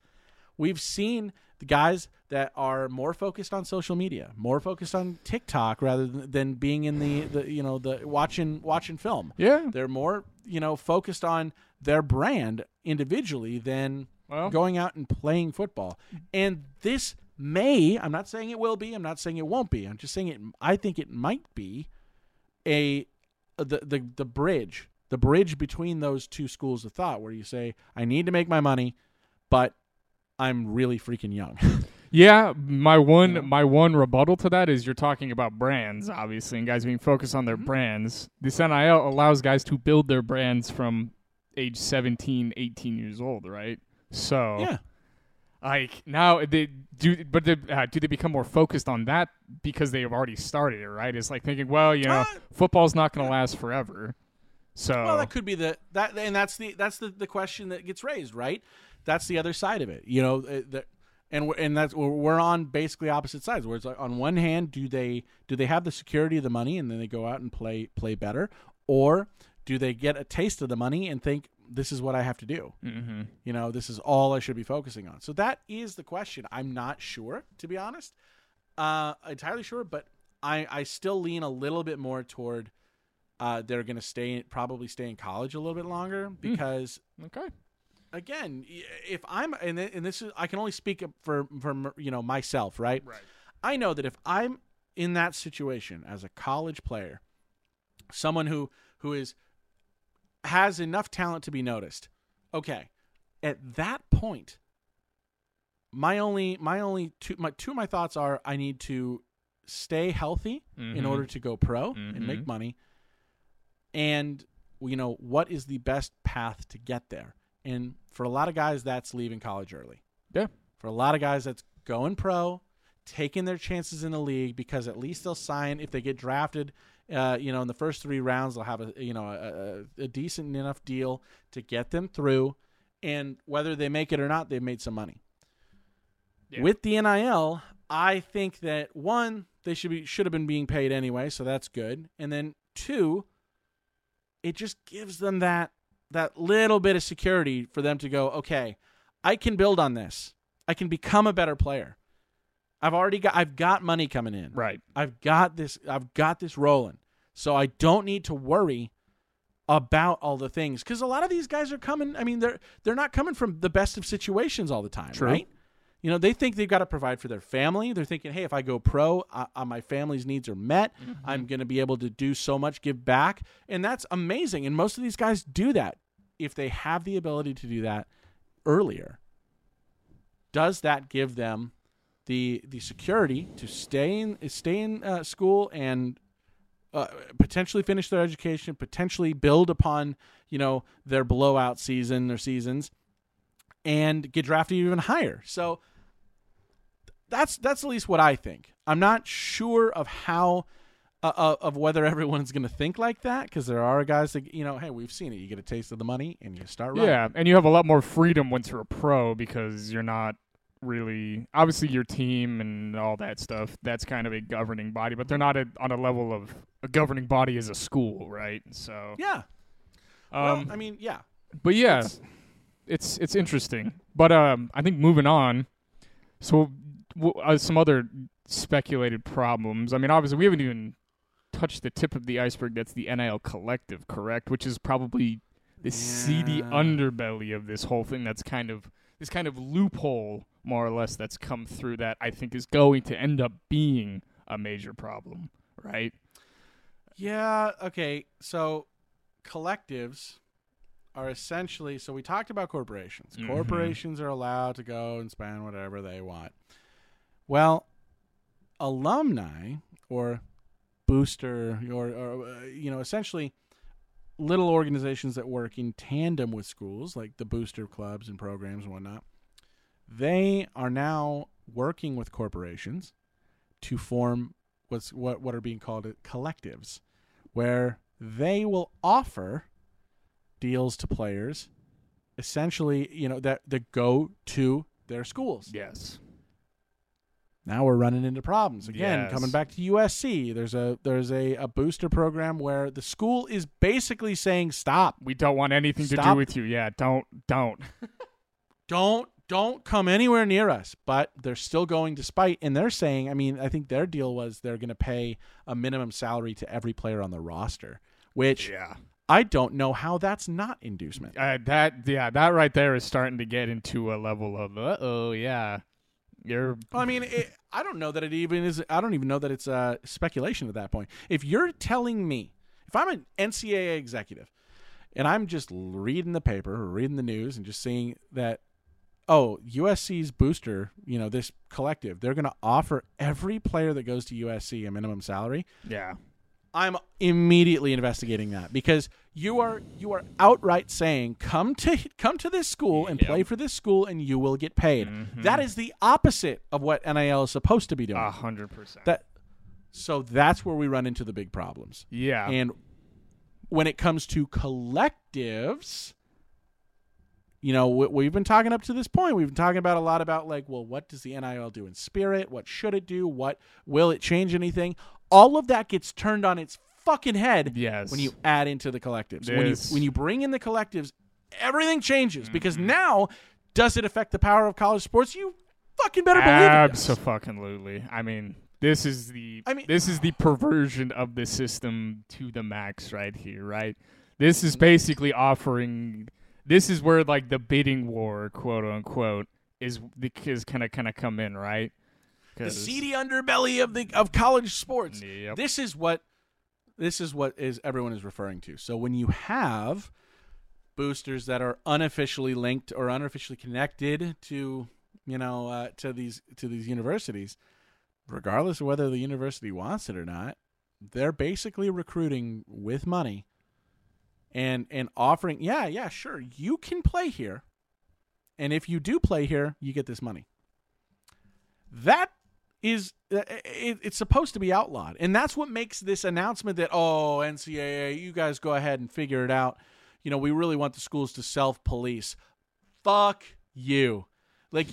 We've seen the guys that are more focused on social media, more focused on TikTok rather than, than being in the, the you know the watching watching film. yeah. They're more you know focused on their brand individually than Well, going out and playing football. And this may, I'm not saying it will be, I'm not saying it won't be. I'm just saying it I think it might be a the the the bridge, the bridge between those two schools of thought where you say I need to make my money, but I'm really freaking young. Yeah, my one know? my one rebuttal to that is you're talking about brands, obviously, and guys being focused on their Mhm. brands. This NIL allows guys to build their brands from age 17, 18 years old, right? So, yeah. like now they do, but they, uh, do they become more focused on that because they have already started it, right? It's like thinking, well, you know, Uh, football's not going to last forever. So, Well, that could be the that, and that's the that's the, the question that gets raised, right? That's the other side of it, you know. uh, The, and we're, and that's we're on basically opposite sides. Where it's like on one hand, do they do they have the security of the money and then they go out and play play better, or do they get a taste of the money and think this is what I have to do? hmm You know, this is all I should be focusing on. So that is the question. I'm not sure, to be honest, uh, entirely sure, but I I still lean a little bit more toward uh, they're going to stay probably stay in college a little bit longer because okay, again, if I'm and and this is I can only speak for for you know myself, right? right, I know that if I'm in that situation as a college player, someone who who is has enough talent to be noticed, okay, at that point, my only my only two my two of my thoughts are I need to stay healthy in Mhm. order to go pro and make Mhm. money, and you know what is the best path to get there. And for a lot of guys, that's leaving college early. Yeah. For a lot of guys, that's going pro, taking their chances in the league because at least they'll sign if they get drafted. Uh, you know, in the first three rounds, they'll have a you know a, a, decent enough deal to get them through, and whether they make it or not, they've made some money. Yeah. With the NIL, I think that one they should be should have been being paid anyway, so that's good. And then two, it just gives them that that little bit of security for them to go, okay, I can build on this. I can become a better player. I've already got I've got money coming in. Right. I've got this I've got this rolling. So I don't need to worry about all the things cuz a lot of these guys are coming I mean they're they're not coming from the best of situations all the time, True. right? You know, they think they've got to provide for their family. They're thinking, "Hey, if I go pro, uh, my family's needs are met. I'm going to be able to do so much, give back." And that's amazing. And most of these guys do that if they have the ability to do that earlier. Does that give them the the security to stay in stay in uh, school and uh, potentially finish their education, potentially build upon you know their blowout season or seasons, and get drafted even higher? So that's that's at least what I think. I'm not sure of how. Uh, uh, of whether everyone's going to think like that, because there are guys that you know, hey, we've seen it. You get a taste of the money, and you start running. Yeah, and you have a lot more freedom once you're a pro because you're not really obviously your team and all that stuff. That's kind of a governing body, but they're not a, on a level of a governing body as a school, right? So, yeah. um, well, I mean, yeah. but yeah, it's- it's it's interesting. But um, I think moving on. So, uh, some other speculated problems. I mean, obviously, we haven't even touched the tip of the iceberg. That's the NIL collective, correct? Which is probably the seedy underbelly of this whole thing. That's kind of this kind of loophole, more or less, that's come through. That I think is going to end up being a major problem, right? Yeah. Okay. So collectives are essentially. So we talked about corporations. Mhm. Corporations are allowed to go and spend whatever they want. Well, alumni or booster or, or uh, you know essentially little organizations that work in tandem with schools like the booster clubs and programs and whatnot they are now working with corporations to form what's what what are being called collectives where they will offer deals to players essentially you know that that go to their schools Yes. Now we're running into problems again Yes. coming back to USC there's a there's a, a booster program where the school is basically saying stop We don't want anything to do with you. Yeah, don't don't. don't don't come anywhere near us but they're still going despite and they're saying i mean i think their deal was they're going to pay a minimum salary to every player on the roster which yeah. i don't know how that's not inducement Uh, that yeah, that right there is starting to get into a level of uh oh yeah, you're Well, I mean, it, I don't know that it even is. I don't even know that it's uh, speculation at that point. If you're telling me, if I'm an NCAA executive, and I'm just reading the paper or reading the news and just seeing that, oh, USC's booster, you know, this collective, they're going to offer every player that goes to USC a minimum salary. yeah I'm immediately investigating that because you are you are outright saying come to come to this school and Yep. play for this school and you will get paid. Mhm. That is the opposite of what NIL is supposed to be doing. a hundred percent. that so that's where we run into the big problems. Yeah, And when it comes to collectives, you know, we, we've been talking up to this point. We've been talking about a lot about like, well, what does the NIL do in spirit? What should it do? What will it change anything? All of that gets turned on its fucking head yes. when you add into the collectives. When you when you bring in the collectives, everything changes because Mm-hmm. now does it affect the power of college sports? You fucking better believe it. does. Absolutely. I mean, this is the I mean- this is the perversion of the system to the max right here, right? This is basically offering this is where like the bidding war, quote unquote, is the is kind of kind of come in, right? The seedy underbelly of the of college sports. Yep. This is what this is what is everyone is referring to. So when you have boosters that are unofficially linked or unofficially connected to you know uh, to these to these universities, regardless of whether the university wants it or not, they're basically recruiting with money and and offering. Yeah, yeah, sure, you can play here, and if you do play here, you get this money. That is uh, it, it's supposed to be outlawed, and that's what makes this announcement that oh NCAA, you guys go ahead and figure it out. You know, we really want the schools to self police. Fuck you, like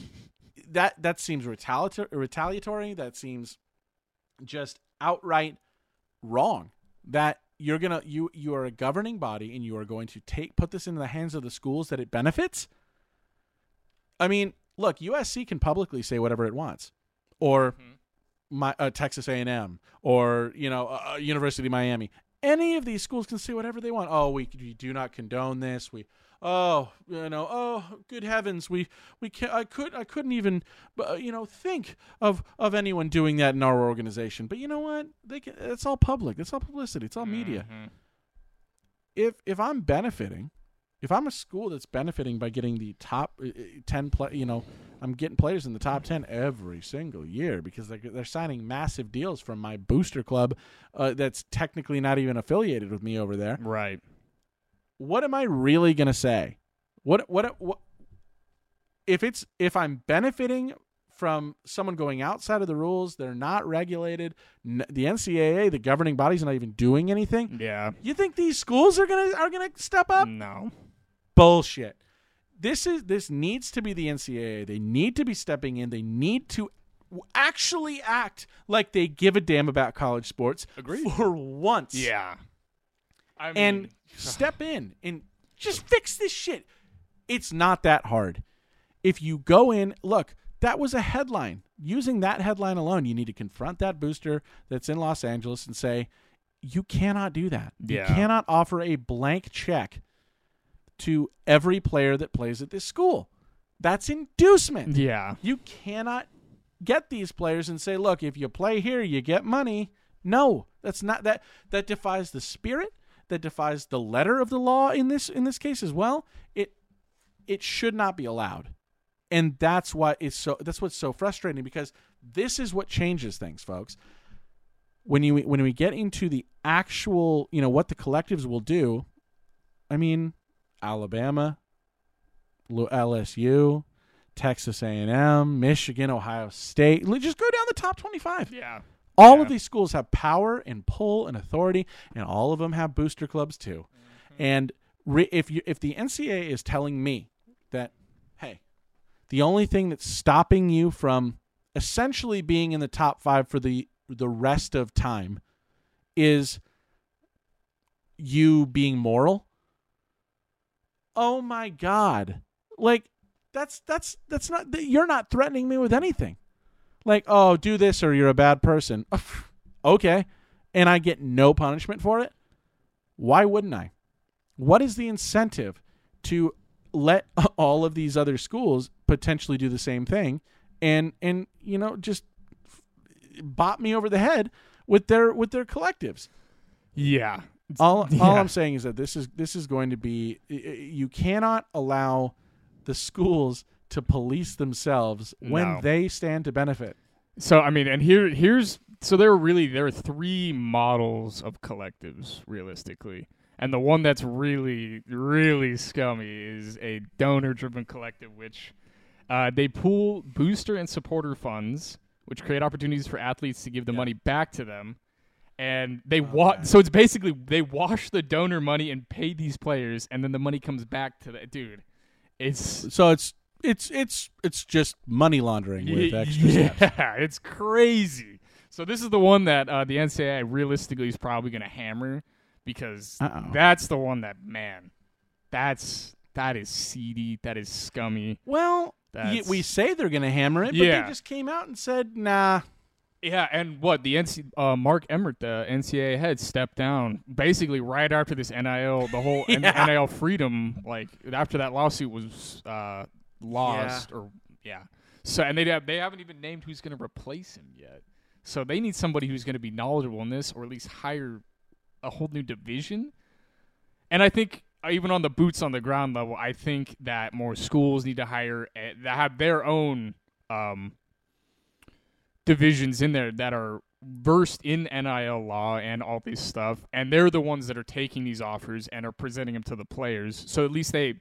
that. That seems retaliatory. Retaliatory. That seems just outright wrong. That you're gonna you you are a governing body and you are going to take put this in the hands of the schools that it benefits. I mean, look, USC can publicly say whatever it wants, or my uh, Texas A&M, or you know, uh, University of Miami. Any of these schools can say whatever they want. Oh, we, we do not condone this. We oh you know oh good heavens we we can't I could I couldn't even uh, you know think of of anyone doing that in our organization. But you know what? They can, it's all public. It's all publicity. It's all media Mhm. if if I'm benefiting, if I'm a school that's benefiting by getting the top uh, uh, ten play, you know, I'm getting players in the top ten every single year because they're they're signing massive deals from my booster club, uh, that's technically not even affiliated with me over there. Right. What am I really gonna say? What what what? If it's if I'm benefiting from someone going outside of the rules, they're not regulated. N- the NCAA, the governing body's not even doing anything. Yeah. You think these schools are gonna are gonna step up? No. Bullshit. This is this needs to be the NCAA. They need to be stepping in. They need to actually act like they give a damn about college sports Agreed. for once. Yeah. I mean, and step in and just fix this shit. It's not that hard. If you go in, look, that was a headline. Using that headline alone, you need to confront that booster that's in Los Angeles and say, you cannot do that. Yeah. You cannot offer a blank check to every player that plays at this school. That's inducement. yeah. You cannot get these players and say, "Look, if you play here, you get money." No, that's not that. That defies the spirit. That defies the letter of the law in this in this case as well. It it should not be allowed, and that's why it's so. That's what's so frustrating because this is what changes things, folks. When you when we get into the actual, you know, what the collectives will do. I mean, Alabama, LSU, Texas A&M, Michigan, Ohio State. Just go down the top 25. Yeah. All Yeah. of these schools have power and pull and authority, and all of them have booster clubs too. Mm-hmm. And re- if you if the NCAA is telling me that, hey, the only thing that's stopping you from essentially being in the top five for the the rest of time is you being moral. Oh my God! Like that's that's that's not you're not threatening me with anything like, oh, do this or you're a bad person. okay. And I get no punishment for it. Why wouldn't I? What is the incentive to let all of these other schools potentially do the same thing and and you know just bop me over the head with their with their collectives? Yeah. All, all I'm saying is that this is this is going to be you cannot allow the schools to police themselves when No. they stand to benefit. So I mean, and here here's so there are really there are three models of collectives realistically, and the one that's really really scummy is a donor-driven collective, which uh, they pool booster and supporter funds, which create opportunities for athletes to give the Yeah. money back to them, and they wa- So it's basically they wash the donor money and pay these players, and then the money comes back to the dude. It's So it's it's it's it's just money laundering with extra yeah, steps. it's crazy. So this is the one that uh, the NCAA realistically is probably going to hammer because Uh-oh. that's the one that man, that's that is seedy, that is scummy. Well, y- we say they're going to hammer it, but Yeah. they just came out and said, "Nah." Yeah, and what the NC uh, Mark Emmert, the NCAA head, stepped down basically right after this NIL, the whole Yeah. NIL freedom, like after that lawsuit was uh, lost, or yeah. So and they have they haven't even named who's going to replace him yet. So they need somebody who's going to be knowledgeable in this, or at least hire a whole new division. And I think uh, even on the boots on the ground level, I think that more schools need to hire uh, that have their own um, divisions in there that are versed in NIL law and all this stuff, and they're the ones that are taking these offers and are presenting them to the players. So at least they,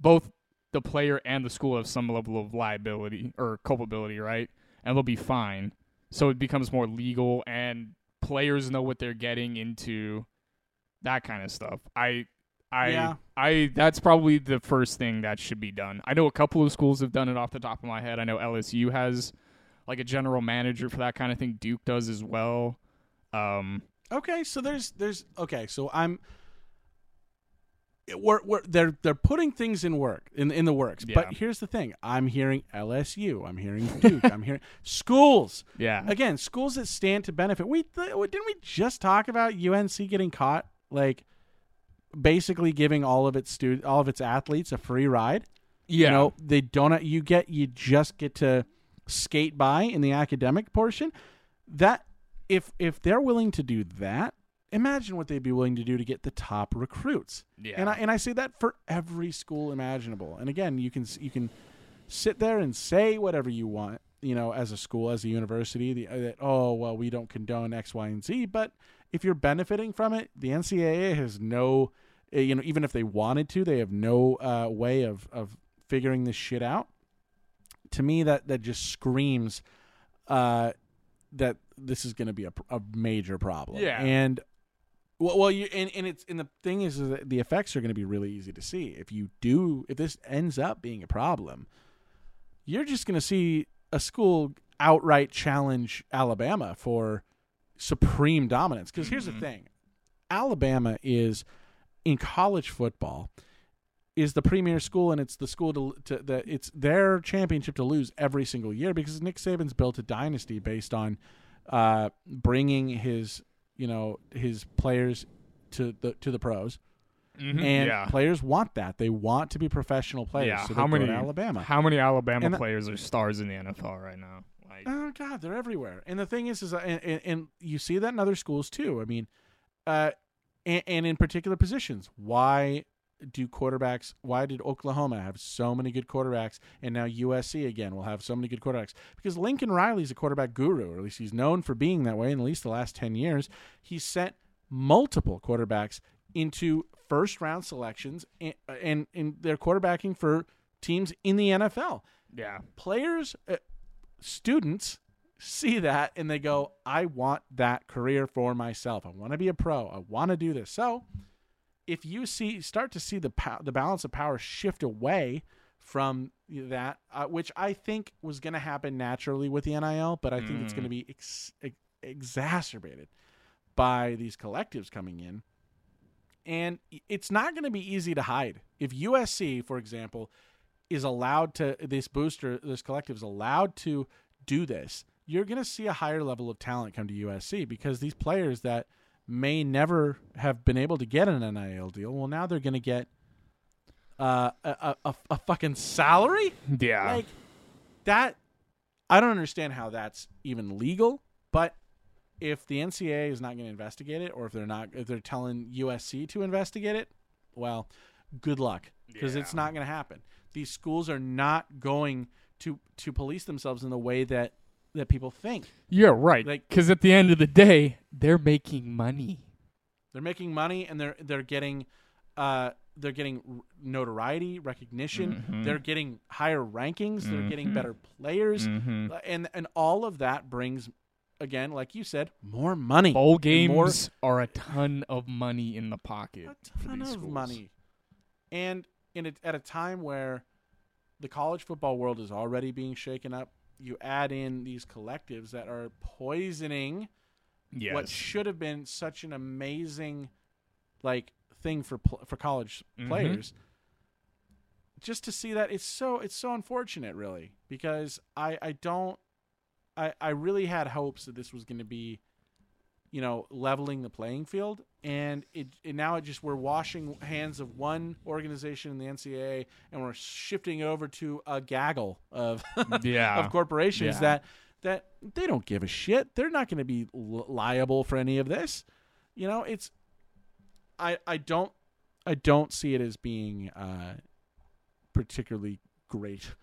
both the player and the school have some level of liability or culpability, right? And they'll be fine. so it becomes more legal and players know what they're getting into that kind of stuff. I I Yeah. I that's probably the first thing that should be done. I know a couple of schools have done it off the top of my head. I know LSU has like a general manager for that kind of thing. Duke does as well. Um Okay, so there's there's okay, so I'm we're, we're they're they're putting things in work in in the works. Yeah. But here's the thing: I'm hearing LSU, I'm hearing Duke, I'm hearing schools. yeah. Again, schools that stand to benefit. We th- didn't we just talk about UNC getting caught, like basically giving all of its stu- all of its athletes a free ride. yeah. You know, they don't. You get you just get to skate by in the academic portion. That if if they're willing to do that, imagine what they'd be willing to do to get the top recruits. Yeah. And I and I say that for every school imaginable. And again, you can you can sit there and say whatever you want, you know, as a school, as a university, the, uh, that oh well, we don't condone X, Y, and Z. But if you're benefiting from it, the NCAA has no, uh, you know, even if they wanted to, they have no uh, way of of figuring this shit out. To me, that that just screams uh, that this is going to be a, a major problem. Yeah. and well, well, you and, and it's and the thing is, is that the effects are going to be really easy to see. If you do, if this ends up being a problem, you're just going to see a school outright challenge Alabama for supreme dominance. Because here's the thing, Alabama is in college football is the premier school and it's the school to, to that it's their championship to lose every single year because Nick Saban's built a dynasty based on uh, bringing his you know his players to the to the pros Mhm. and yeah. players want that they want to be professional players yeah. so how many Alabama How many Alabama players are stars in the NFL right now? Like Oh God, they're everywhere. And the thing is, is uh, and, and, and you see that in other schools too. I mean, uh, and, and in particular positions. Why do quarterbacks? Why did Oklahoma have so many good quarterbacks, and now USC again will have so many good quarterbacks? Because Lincoln Riley's a quarterback guru, or at least he's known for being that way. In at least the last ten years, he's sent multiple quarterbacks into first round selections, and and, and they're quarterbacking for teams in the NFL yeah. players uh, students see that and they go i want that career for myself i want to be a pro i want to do this so if you see start to see the pow- the balance of power shift away from that uh, which i think was going to happen naturally with the nil but i think it's going to be ex- ex- exacerbated by these collectives coming in. And it's not going to be easy to hide. If usc for example is allowed to this booster this collective is allowed to do this you're going to see a higher level of talent come to usc because these players that may never have been able to get an nil deal. Well now they're going to get uh, a, a, a fucking salary? Yeah. like that i don't understand how that's even legal but if the ncaa is not going to investigate it or if they're not if they're telling usc to investigate it well good luck because it's not going to happen. These schools are not going to to police themselves in the way that that people think yeah, right. like- Because at the end of the day, they're making money. they're making money and they're they're getting uh they're getting r- notoriety recognition Mhm. they're getting higher rankings they're getting Mhm. better players Mhm. Uh, and and all of that brings again like you said more money Bowl games more are a ton of money in the pocket. a ton of schools. money and in a, at a time where the college football world is already being shaken up you add in these collectives that are poisoning Yes. what should have been such an amazing like thing for pl- for college Mhm. players just to see that it's so it's so unfortunate really because i i don't i i really had hopes that this was going to be you know leveling the playing field and it, it now it just we're washing hands of one organization in the ncaa and we're shifting over to a gaggle of yeah. of corporations Yeah. that that they don't give a shit. They're not going to be li- liable for any of this. You know, it's I I don't I don't see it as being uh particularly great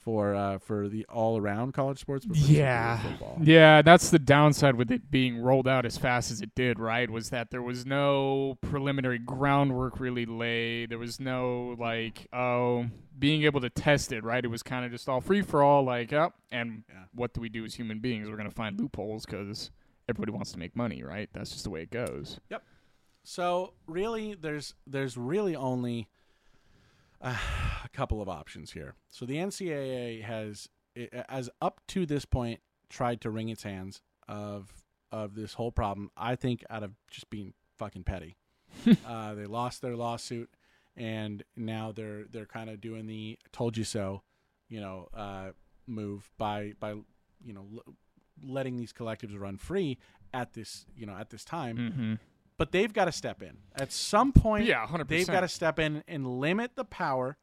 for uh, for the all around college sports. Yeah. football. Yeah, that's the downside with it being rolled out as fast as it did, right? Was that there was no preliminary groundwork really laid. There was no like oh being able to test it, right? It was kind of just all free for all like, oh, and Yeah. what do we do as human beings? We're going to find loopholes cuz everybody wants to make money, right? That's just the way it goes. Yep. So really, there's there's really only uh, a couple of options here. So the NCAA has, as up to this point, tried to wring its hands of of this whole problem. I think out of just being fucking petty, uh, they lost their lawsuit, and now they're they're kind of doing the "told you so," you know, uh, move by by you know l- letting these collectives run free at this you know at this time Mhm. But they've got to step in at some point. Yeah, 100%. They've got to step in and limit the power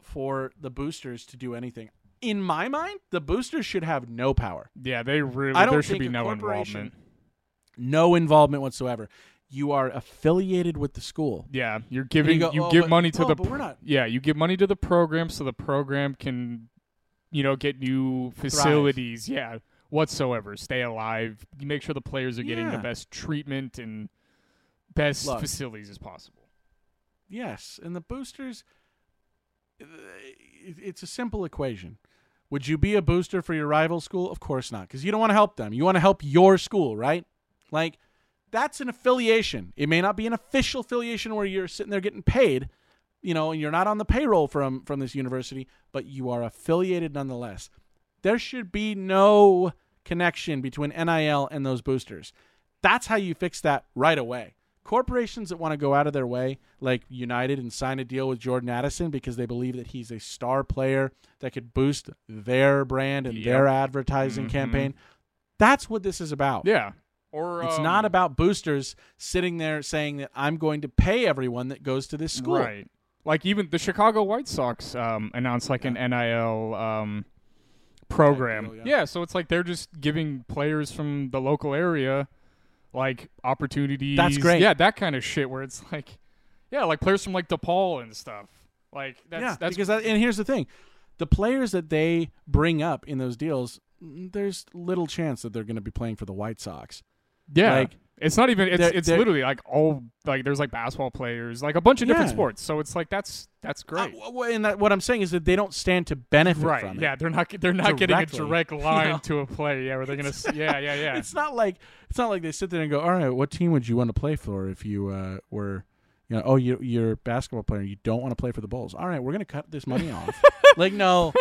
for the boosters to do anything. In my mind, the boosters should have no power, Yeah, they really I don't there should be no involvement. no involvement whatsoever. You are affiliated with the school. Yeah, you're giving go, you "Oh, give but- money to oh, the but we're not- yeah you give money to the program so the program can you know get new facilities yeah whatsoever stay alive you make sure the players are getting the best treatment and best Look. facilities as possible Yes, and the boosters. it- It's a simple equation. Would you be a booster for your rival school? Of course not, because you don't want to help them. You want to help your school, right? Like, that's an affiliation. It may not be an official affiliation where you're sitting there getting paid, you know, and you're not on the payroll from from this university, but you are affiliated nonetheless. There should be no connection between NIL and those boosters. That's how you fix that right away. Corporations that want to go out of their way, like United, and sign a deal with Jordan Addison because they believe that he's a star player that could boost their brand and Yep. their advertising Mhm. campaign. That's what this is about. yeah or It's um, not about boosters sitting there saying that I'm going to pay everyone that goes to this school. right like even the chicago white sox um, announced like an nil um, program yeah. yeah so it's like they're just giving players from the local area like opportunities That's great. yeah that kind of shit where it's like yeah like players from like DePaul and stuff like that's yeah, that's because that, and here's the thing, the players that they bring up in those deals, mm, there's little chance that they're going to be playing for the White Sox. yeah like, it's not even it's they're- it's they're- literally like all like there's like basketball players like a bunch of different Yeah. sports so it's like that's that's great Uh, w- and that, what I'm saying is that they don't stand to benefit right from it. yeah they're not they're not getting a direct line know? to a player yeah where they're gonna yeah yeah yeah It's not like it's not like they sit there and go, "All right, what team would you want to play for if you uh, were, you know, oh, you, you're a basketball player, you don't want to play for the Bulls. All right, we're going to cut this money off." like, no,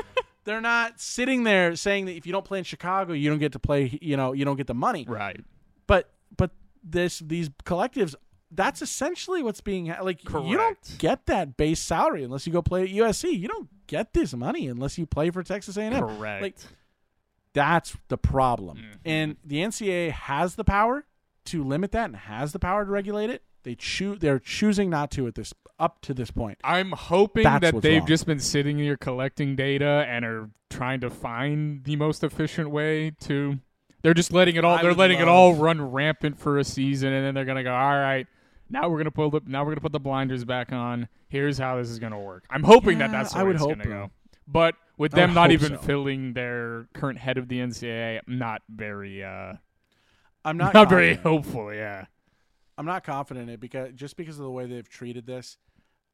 they're not sitting there saying that if you don't play in Chicago, you don't get to play. You know, you don't get the money. right but this these collectives. That's essentially what's being like. You don't get that base salary unless you go play at USC. You don't get this money unless you play for Texas A&M. correct Like, That's the problem. Mhm. And the NCAA has the power to limit that and has the power to regulate it. They choose they're choosing not to at this up to this point. I'm hoping That's that they've wrong. just been sitting here collecting data and are trying to find the most efficient way to. They're just letting it all. I they're letting it all run rampant for a season, and then they're gonna go. All right, now we're gonna pull the. Now we're gonna put the blinders back on. Here's how this is gonna work. I'm hoping that that's the I way would it's hope gonna go. But with them not even so. filling their current head of the NCAA, I'm not very. uh I'm Not, not very hopeful. Yeah. I'm not confident in it because just because of the way they've treated this,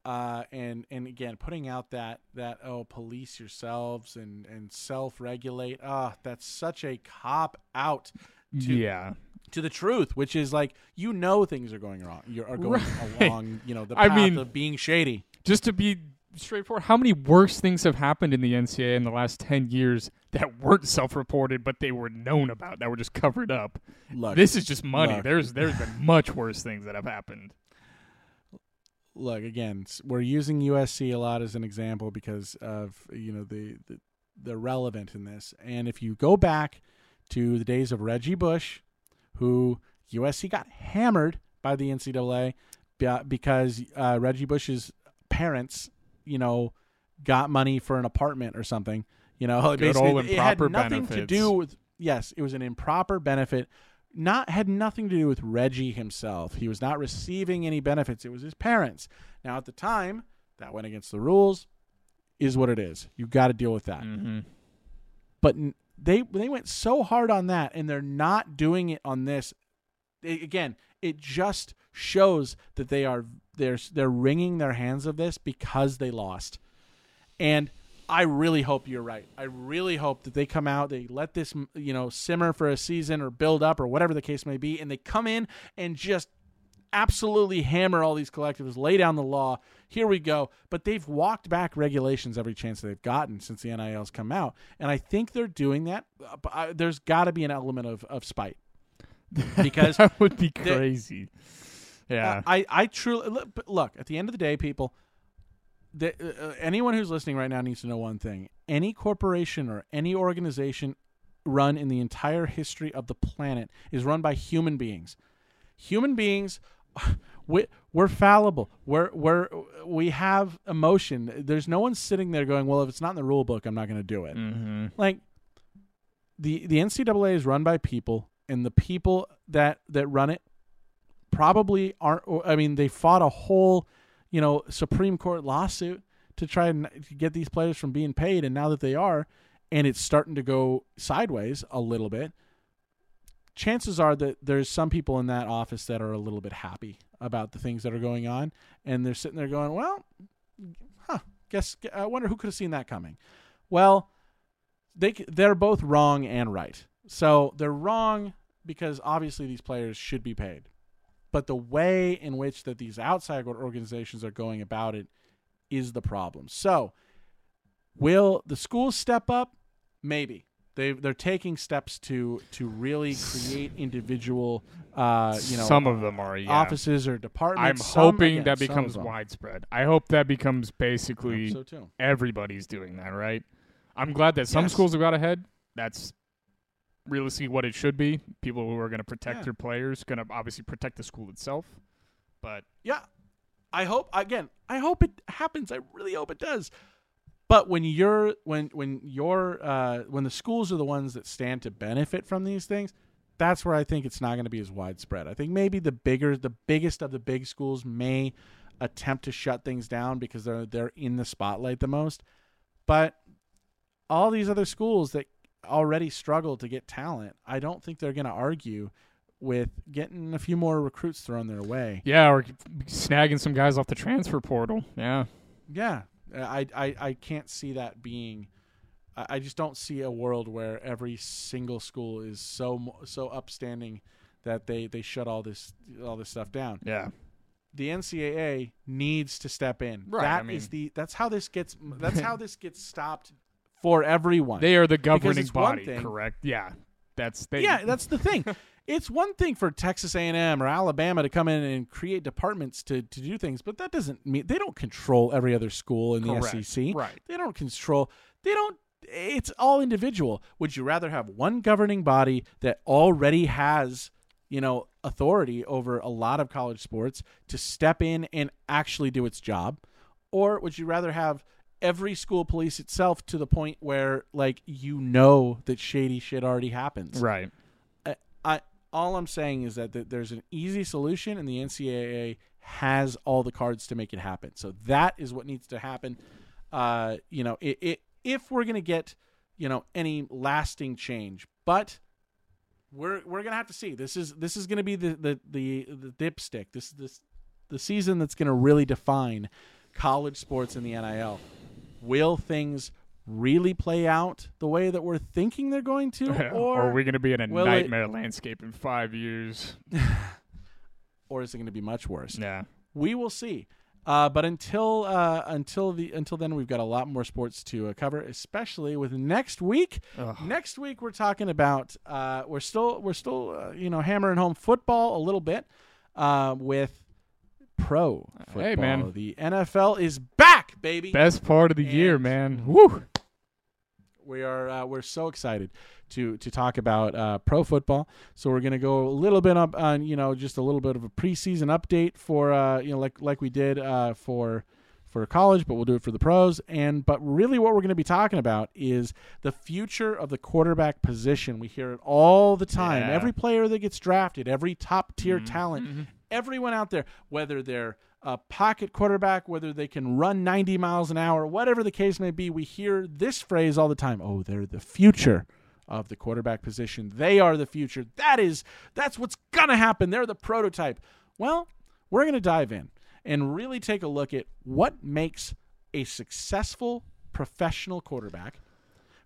uh, and and again putting out that that oh police yourselves and and self regulate. Ah, that's such a cop out to yeah. to the truth, which is like you know things are going wrong. You are going Right. along, you know, the I mean- of being shady. just to be straightforward, how many worse things have happened in the NCAA in the last 10 years that weren't self-reported but they were known about that were just covered up? Look, This is just money. There's there's been much worse things that have happened. Look again. We're using USC a lot as an example because of you know the the, the relevant in this. And if you go back to the days of Reggie Bush, who USC got hammered by the NCAA because uh, Reggie Bush's parents, you know, got money for an apartment or something. You know, Good basically, it had nothing to do with. Yes, it was an improper benefit. Not had nothing to do with Reggie himself. He was not receiving any benefits. It was his parents. Now, at the time, that went against the rules. is what it is. You got to deal with that. Mm-hmm. But they they went so hard on that, and they're not doing it on this. It- again, it just shows that they are they're they're wringing their hands of this because they lost. And I really hope you're right. I really hope that they come out, they let this you know simmer for a season or build up or whatever the case may be, and they come in and just absolutely hammer all these collectives, lay down the law. Here we go. But they've walked back regulations every chance they've gotten since the NIL's come out, and I think they're doing that. But I, there's got to be an element of of spite because that would be they- crazy. yeah. I, I truly look, look. At the end of the day, people, the, uh, uh, anyone who's listening right now needs to know one thing: any corporation or any organization run in the entire history of the planet is run by human beings. Human beings, we, we're fallible. We're we're we have emotion. There's no one sitting there going, "Well, if it's not in the rule book, I'm not going to do it." mm-hmm. like the the NCAA is run by people, and the people that that run it probably aren't. I mean, they fought a whole, you know, Supreme Court lawsuit to try and get these players from being paid, and now that they are, and it's starting to go sideways a little bit. Chances are that there's some people in that office that are a little bit happy about the things that are going on, and they're sitting there going, "Well, huh? Guess I wonder who could have seen that coming." Well, they they're both wrong and right. So they're wrong because obviously these players should be paid, but the way in which that these outside organizations are going about it is the problem. So will the schools step up? Maybe they they're taking steps to to really create individual, uh, you know, some of them are. Yeah. offices or departments. I'm. Some, hoping again, that becomes widespread. I hope that becomes basically so everybody's doing that, right? I'm glad that some Yes. schools have got ahead. That's realistically what it should be. People who are going to protect Yeah. their players, going to obviously protect the school itself. But Yeah. I hope again, I hope it happens. I really hope it does. But when you're when when you're uh when the schools are the ones that stand to benefit from these things, that's where I think it's not going to be as widespread. I think maybe the bigger the biggest of the big schools may attempt to shut things down because they're they're in the spotlight the most. But all these other schools that already struggle to get talent, I don't think they're going to argue with getting a few more recruits thrown their way. yeah, or snagging some guys off the transfer portal. Yeah. Yeah, I, I, I can't see that being. I just don't see a world where every single school is so so upstanding that they, they shut all this all this stuff down. Yeah. The NCAA needs to step in. Right, That I is the that's how this gets that's how this gets stopped for everyone. They are the governing body, thing- correct? Yeah. That's they yeah, that's the thing. it's one thing for Texas A&M or Alabama to come in and create departments to, to do things, but that doesn't mean they don't control every other school in the SEC. Right. They don't control. They don't. It's all individual. Would you rather have one governing body that already has, you know, authority over a lot of college sports to step in and actually do its job, or would you rather have every school police itself to the point where, like, you know that shady shit already happens? right. I, I all I'm saying is that th- there's an easy solution, and the NCAA has all the cards to make it happen. So that is what needs to happen. Uh, you know, it, it if we're gonna get you know any lasting change, but we're we're gonna have to see. This is this is gonna be the the the, the dipstick. This is this the season that's gonna really define college sports in the NIL. Will things really play out the way that we're thinking they're going to, or, or are we going to be in a will it- nightmare landscape in five years? or is it going to be much worse? Yeah. We will see. Uh, but until uh, until the until then, we've got a lot more sports to uh, cover, especially with next week. Ugh. Next week, we're talking about uh, we're still we're still uh, you know hammering home football a little bit uh, with pro football. Hey, man. the NFL is back, baby. Best part of the year, man. Woo. We are uh, we're so excited to to talk about uh, pro football. So we're gonna go a little bit up on you know just a little bit of a preseason update for uh, you know like like we did uh, for for college, but we'll do it for the pros. And but really, what we're going to be talking about is the future of the quarterback position. We hear it all the time. Yeah. Every player that gets drafted, every top tier Mhm. talent, Mhm. everyone out there, whether they're a pocket quarterback, whether they can run 90 miles an hour, whatever the case may be, we hear this phrase all the time. Oh, they're the future of the quarterback position. They are the future. That is that's what's going to happen. They're the prototype. Well, we're going to dive in and really take a look at what makes a successful professional quarterback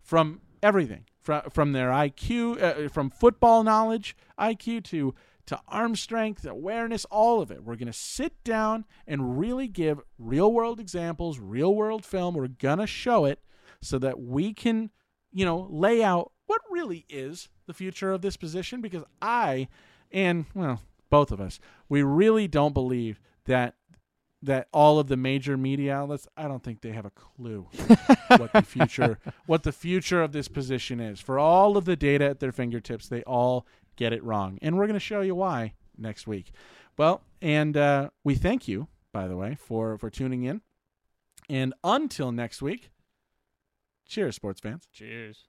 from everything from from their IQ, uh, from football knowledge, IQ to to arm strength, awareness, all of it. We're going to sit down and really give real world examples, real world film. We're going to show it so that we can, you know, lay out what really is the future of this position because I and well, both of us, we really don't believe that that all of the major media outlets, I don't think they have a clue what the future what the future of this position is. For all of the data at their fingertips, they all get it wrong, and we're going to show you why next week. Well, and uh, we thank you, by the way, for for tuning in. And until next week, cheers, sports fans. Cheers.